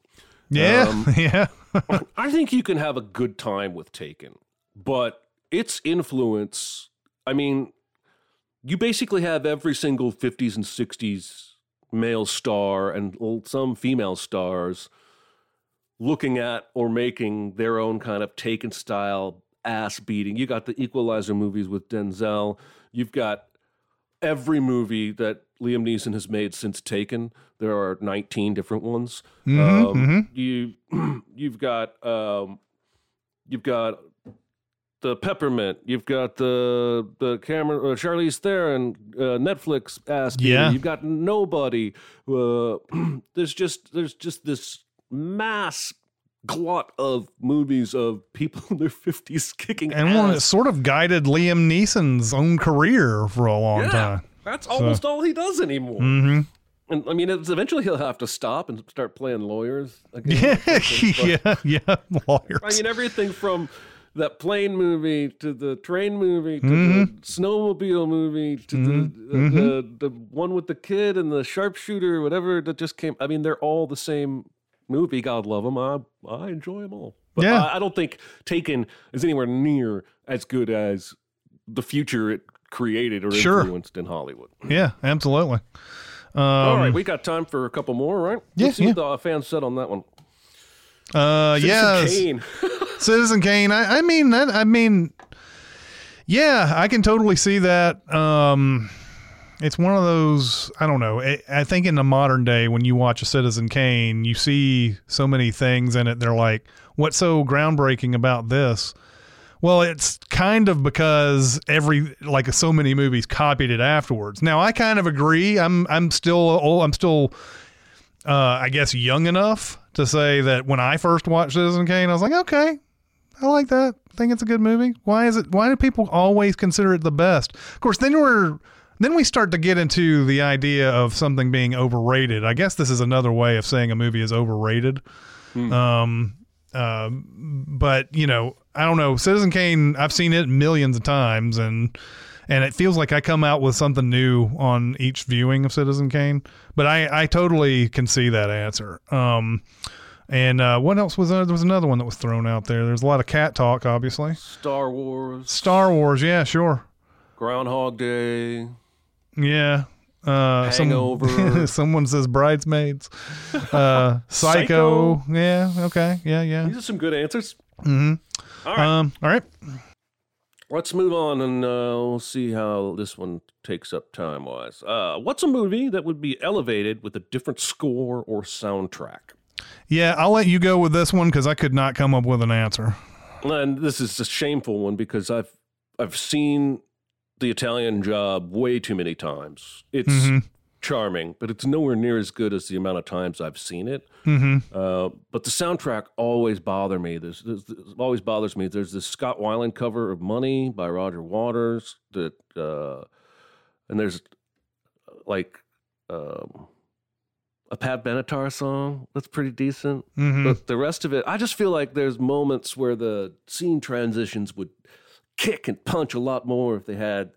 yeah Um, [laughs] yeah. I think you can have a good time with Taken, but its influence, I mean, you basically have every single 50s and 60s male star and some female stars looking at or making their own kind of Taken style ass beating. You got the Equalizer movies with Denzel. You've got every movie that Liam Neeson has made since Taken. There are 19 different ones. um, You [clears throat] you've got um, you've got the Peppermint. You've got the the camera uh, Charlize Theron uh, Netflix ass. Yeah. You've got Nobody. Uh, [clears throat] there's just there's just this mass glut of movies of people [laughs] in their 50s kicking and one that sort of guided Liam Neeson's own career for a long yeah, time. that's almost all he does anymore. hmm And I mean, it's, eventually he'll have to stop and start playing lawyers. Again, [laughs] Yeah, [laughs] yeah, yeah. Lawyers. I mean, everything from that plane movie to the train movie to Mm-hmm. the snowmobile movie to the, uh, the the one with the kid and the sharpshooter, whatever that just came. I mean, they're all the same movie. God love them. I I enjoy them all. But Yeah. I, I don't think Taken is anywhere near as good as the future it created or Sure. influenced in Hollywood. Yeah, absolutely. Um, all right, we got time for a couple more, right? Yeah, Let's see yeah. what the fans said on that one. Uh, Citizen yes. Kane. [laughs] Citizen Kane. I, I mean that. I mean, yeah, I can totally see that. Um, it's one of those. I don't know. I, I think in the modern day, when you watch a Citizen Kane, you see so many things in it. They're like, "What's so groundbreaking about this?" Well, it's kind of because every like so many movies copied it afterwards. Now, I kind of agree. I'm I'm still old, I'm still uh, I guess young enough to say that when I first watched Citizen Kane, I was like, okay, I like that. I think it's a good movie. Why is it? Why do people always consider it the best? Of course, then we're then we start to get into the idea of something being overrated. I guess this is another way of saying a movie is overrated. Um, uh, but you know, I don't know. Citizen Kane, I've seen it millions of times, and and it feels like I come out with something new on each viewing of Citizen Kane. But I I totally can see that answer. Um, and uh, what else was there? There was another one that was thrown out there. There's a lot of cat talk, obviously. Star Wars, Star Wars, yeah, sure, Groundhog Day. yeah. Uh, Hangover. [laughs] someone says bridesmaids. Uh, [laughs] Psycho. Psycho. Yeah. Okay. Yeah. Yeah. These are some good answers. hmm All right. Um. All right. Let's move on and uh, we'll see how this one takes up time wise. Uh, what's a movie that would be elevated with a different score or soundtrack? Yeah, I'll let you go with this one because I could not come up with an answer. And this is a shameful one because I've I've seen the Italian Job way too many times. It's Mhm. Charming, but it's nowhere near as good as the amount of times I've seen it. hmm Uh, but the soundtrack always bother me. There's, there's, there's- always bothers me. There's this Scott Weiland cover of "Money" by Roger Waters that, uh, and there's like um, a Pat Benatar song that's pretty decent. Mhm. But the rest of it, I just feel like there's moments where the scene transitions would kick and punch a lot more if they had uh,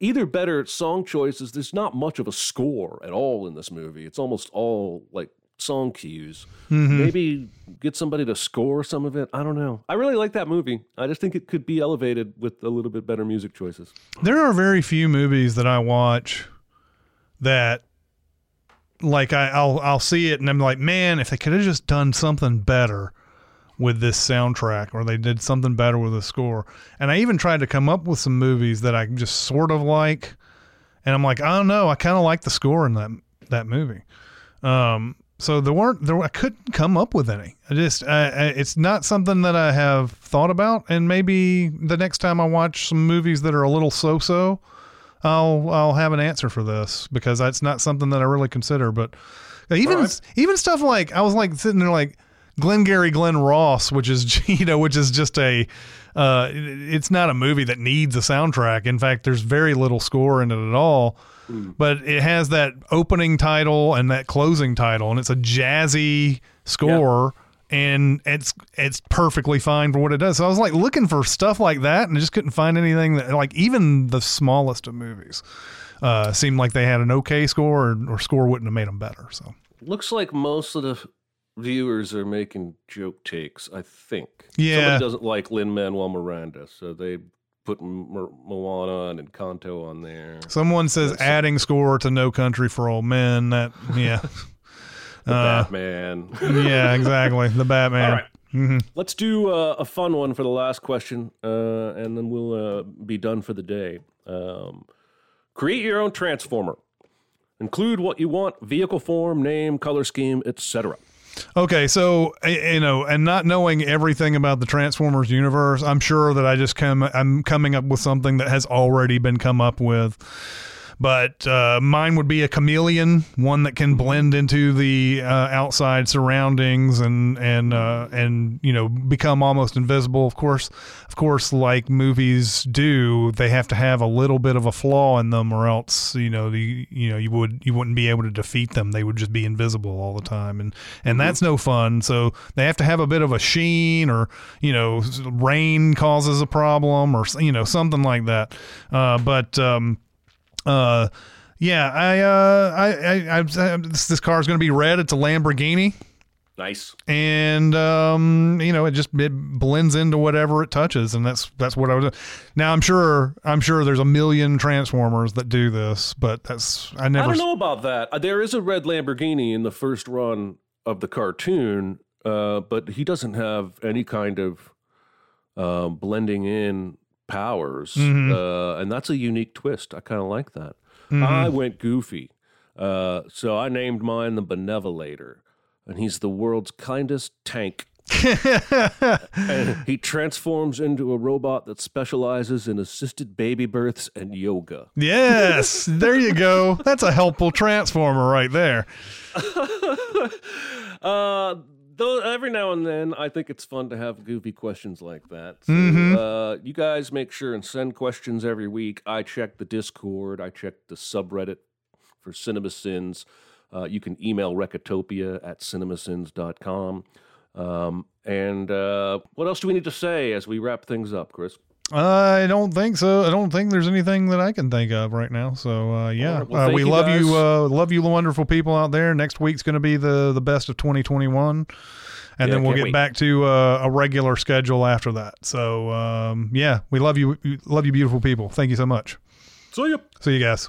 either better song choices. There's not much of a score at all in this movie. It's almost all like song cues. Mhm. Maybe get somebody to score some of it. I don't know. I really like that movie. I just think it could be elevated with a little bit better music choices. There are very few movies that I watch that like I, I'll I'll see it and I'm like, man, if they could have just done something better with this soundtrack or they did something better with the score. And I even tried to come up with some movies that I just sort of like and I'm like, I don't know, I kind of like the score in that that movie. Um so there weren't there I couldn't come up with any. I just I, I, it's not something that I have thought about and maybe the next time I watch some movies that are a little so-so I'll I'll have an answer for this because that's not something that I really consider. But even right. even stuff like I was like sitting there like Glengarry Glen Ross, which is [laughs] you know which is just a uh, it's not a movie that needs a soundtrack. In fact, there's very little score in it at all. But it has that opening title and that closing title, and it's a jazzy score. And it's it's perfectly fine for what it does. So I was like looking for stuff like that, and I just couldn't find anything that like even the smallest of movies uh, seemed like they had an okay score, or, or score wouldn't have made them better. So Looks like most of the viewers are making joke takes. I think. Yeah. Somebody doesn't like Lin Manuel Miranda, so they put M- Mo- Moana and Kanto on there. someone says That's- adding score to No Country for Old Men. That yeah, [laughs] The uh, Batman. yeah, exactly. The Batman. All right. Mhm. Let's do uh, a fun one for the last question, uh, and then we'll uh, be done for the day. Um, create your own transformer. Include what you want: vehicle form, name, color scheme, etc. Okay, so eh, eh, you know, and not knowing everything about the Transformers universe, I'm sure that I just come I'm coming up with something that has already been come up with. But uh, mine would be a chameleon, one that can blend into the uh, outside surroundings and and uh, and you know become almost invisible. Of course, of course, like movies do, they have to have a little bit of a flaw in them, or else you know the you know you would you wouldn't be able to defeat them. They would just be invisible all the time, and and that's no fun. So they have to have a bit of a sheen, or you know, rain causes a problem, or you know something like that. Uh, but um, uh, yeah, I, uh, I, I, I, I this, this car is going to be red. It's a Lamborghini. Nice. and um, you know it just it blends into whatever it touches, and that's that's what I was. Now I'm sure I'm sure there's a million Transformers that do this, but that's I never. I don't know about that. Uh, There is a red Lamborghini in the first run of the cartoon, uh, but he doesn't have any kind of um, blending in powers, Mhm. uh, and that's a unique twist. I kind of like that. Mhm. I went goofy, uh, so I named mine the Benevolator, and he's the world's kindest tank. and he [laughs] transforms into a robot that specializes in assisted baby births and yoga. Yes, there you go. That's a helpful Transformer right there. [laughs] uh, though every now and then, I think it's fun to have goofy questions like that. So, Mhm. uh, you guys make sure and send questions every week. I check the Discord. I check the subreddit for Cinema Sins. Uh, you can email Recotopia at cinemasins.com. Um, and uh, what else do we need to say as we wrap things up, Chris? I don't think so. I don't think there's anything that I can think of right now. So uh, yeah, right. Well, uh, we you, love you. Uh, love you, wonderful people out there. Next week's going to be the the best of 2021, and Yeah, then we'll get wait. back to uh, a regular schedule after that. So um, yeah, we love you. Love you, beautiful people. Thank you so much. See you. See you guys.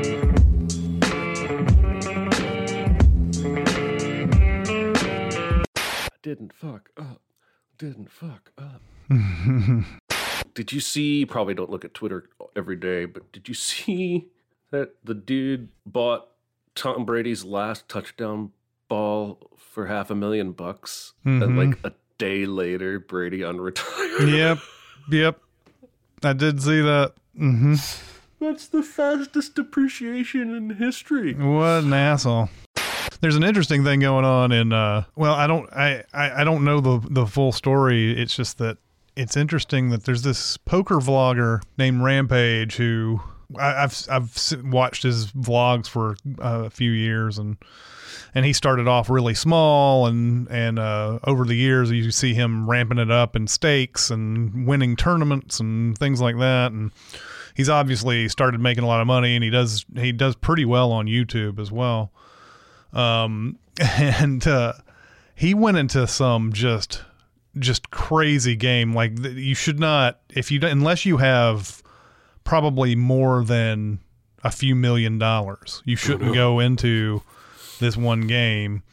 Didn't fuck up. Didn't fuck up. [laughs] Did you see? Probably don't look at Twitter every day, but did you see that the dude bought Tom Brady's last touchdown ball for half a million bucks, and Mhm. like a day later, Brady unretired? yep, yep. I did see that. hmm That's the fastest depreciation in history. What an asshole. There's an interesting thing going on in uh well I don't I, I, I don't know the the full story. It's just that it's interesting that there's this poker vlogger named Rampage who I, I've I've watched his vlogs for uh, a few years and and he started off really small and and uh, over the years you see him ramping it up in stakes and winning tournaments and things like that and he's obviously started making a lot of money and he does he does pretty well on YouTube as well um [laughs] and uh he went into some just just crazy game. Like you should not if you unless you have probably more than a few million dollars you shouldn't go into this one game.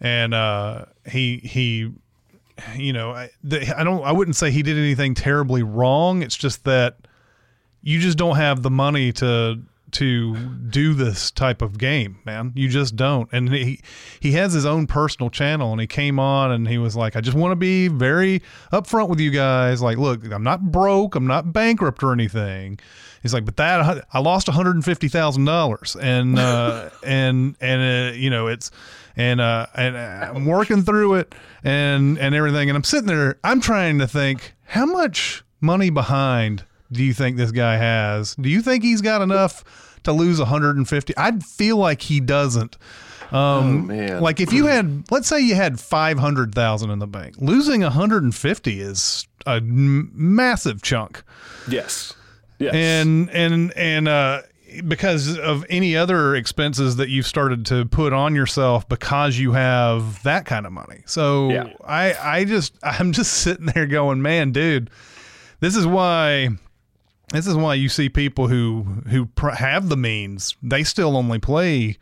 And uh he he you know I, the, I don't I wouldn't say he did anything terribly wrong. It's just that you just don't have the money to to do this type of game, man. You just don't. And he he has his own personal channel and he came on and he was like, I just want to be very upfront with you guys. Like, look, I'm not broke, I'm not bankrupt or anything. He's like, but that I lost one hundred and fifty thousand dollars, and uh, [laughs] and and uh, you know it's and uh, and uh, I'm working through it and and everything, and I'm sitting there, I'm trying to think how much money behind do you think this guy has? Do you think he's got enough to lose 150? I'd feel like he doesn't. Um, Oh, man. Like if you had, let's say you had 500,000 in the bank, losing 150 is a m- massive chunk. Yes. Yes. And, and, and, uh, because of any other expenses that you've started to put on yourself because you have that kind of money. So Yeah. I, I just, I'm just [laughs] sitting there going, man, dude, this is why this is why you see people who who pr- have the means they still only play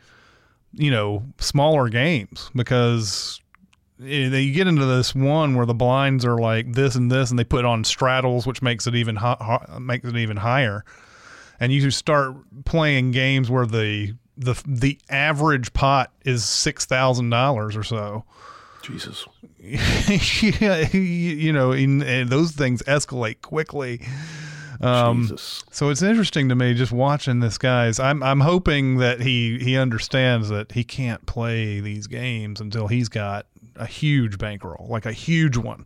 you know smaller games because eh, they get into this one where the blinds are like this and this and they put on straddles which makes it even hi- makes it even higher and you start playing games where the the the average pot is six thousand dollars or so Jesus. [laughs] yeah, you, you know, in, and those things escalate quickly. Um, Jesus. so it's interesting to me just watching this guy's. I'm I'm hoping that he he understands that he can't play these games until he's got a huge bankroll, like a huge one.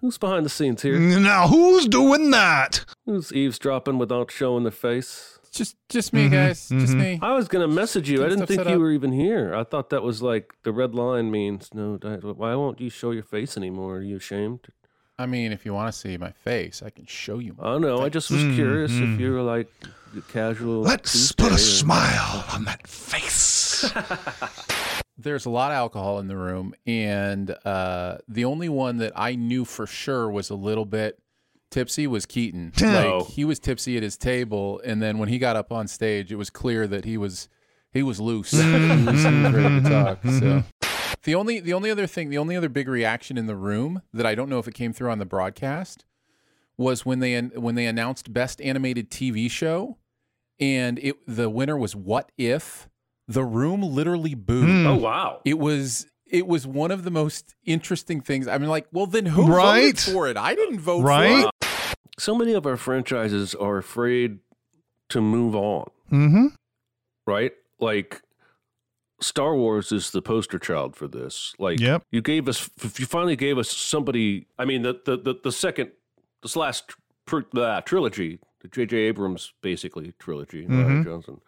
Who's behind the scenes here? Now, who's doing that? Who's eavesdropping without showing their face? Just just me, guys. Just me. I was gonna message you. I didn't think you up. were even here. I thought that was like the red line means no. Why won't you show your face anymore? Are you ashamed? I mean, if you want to see my face, I can show you. My I know. I just was curious if you were like casual. Let's put a or- smile on that face. [laughs] There's a lot of alcohol in the room, and uh, the only one that I knew for sure was a little bit tipsy was Keaton. [laughs] Oh. like he was tipsy at his table, and then when he got up on stage, it was clear that he was he was loose. [laughs] he, was, he was ready to talk. So the only the only other thing, the only other big reaction in the room that I don't know if it came through on the broadcast was when they when they announced best animated TV show, and it the winner was What If. The room literally booed. Oh wow! It was it was one of the most interesting things. I mean, like, well, then who Right? voted for it? I didn't vote Right? for it. So many of our franchises are afraid to move on, mm-hmm. right? Like Star Wars is the poster child for this. Like, Yep. you gave us, you finally gave us somebody. I mean, the the the, the second, this last tr- uh, trilogy, the J.J. Abrams basically trilogy, Rian Johnson.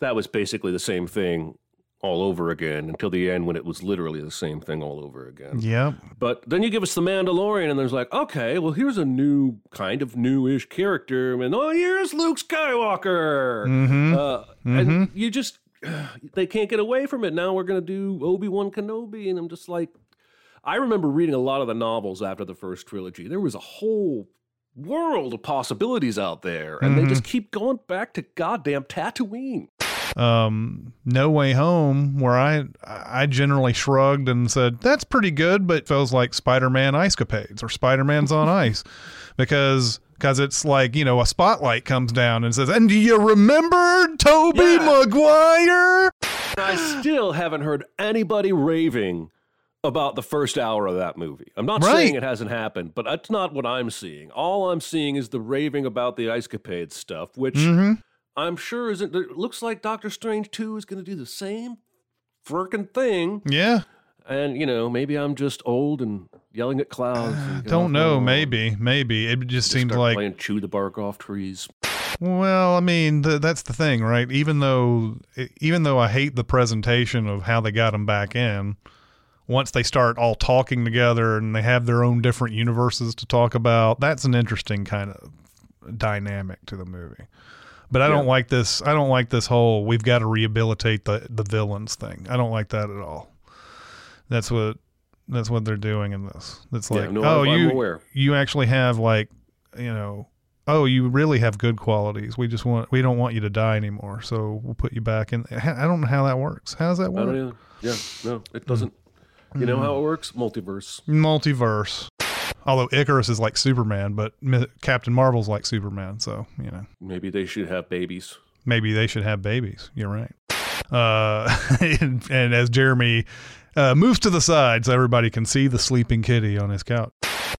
That was basically the same thing all over again until the end when it was literally the same thing all over again. Yep. But then you give us the Mandalorian, and there's like, okay, well, here's a new kind of newish character, and oh, here's Luke Skywalker, Mm-hmm. uh, and you just [sighs] they can't get away from it. Now we're gonna do Obi Wan Kenobi, and I'm just like, I remember reading a lot of the novels after the first trilogy. There was a whole world of possibilities out there, and they just keep going back to goddamn Tatooine. um, No Way Home, where I I generally shrugged and said that's pretty good, but feels like Spider-Man Ice Capades or Spider-Man's on [laughs] Ice, because because it's like you know a spotlight comes down and says, and do you remember Tobey Yeah. Maguire? I still haven't heard anybody raving about the first hour of that movie. I'm not Right. saying it hasn't happened, but that's not what I'm seeing. All I'm seeing is the raving about the Ice Capade stuff, which Mm-hmm. I'm sure isn't. It looks like Doctor Strange 2 is going to do the same frickin' thing. Yeah, And, you know, maybe I'm just old and yelling at clouds. and ah, don't know. Maybe, maybe it just seems like playing chew the bark off trees. Well, I mean, th- that's the thing, right? Even though, even though I hate the presentation of how they got them back in, once they start all talking together and they have their own different universes to talk about, that's an interesting kind of dynamic to the movie. But I don't like this. I don't like this whole we've got to rehabilitate the the villains thing. I don't like that at all. That's what that's what they're doing in this. It's Yeah, like, no, oh, I'm- I'm you aware. you actually have like, you know, oh, you really have good qualities. We just want we don't want you to die anymore, so we'll put you back in. I don't know how that works. How does that I work? don't either. Yeah, no, it doesn't. You Hmm. know how it works? Multiverse. Multiverse. Although Ikaris is like Superman, but Captain Marvel's like Superman, so you know Maybe they should have babies. maybe they should have babies. You're right. Uh, [laughs] and, and as Jeremy uh, moves to the side so everybody can see the sleeping kitty on his couch.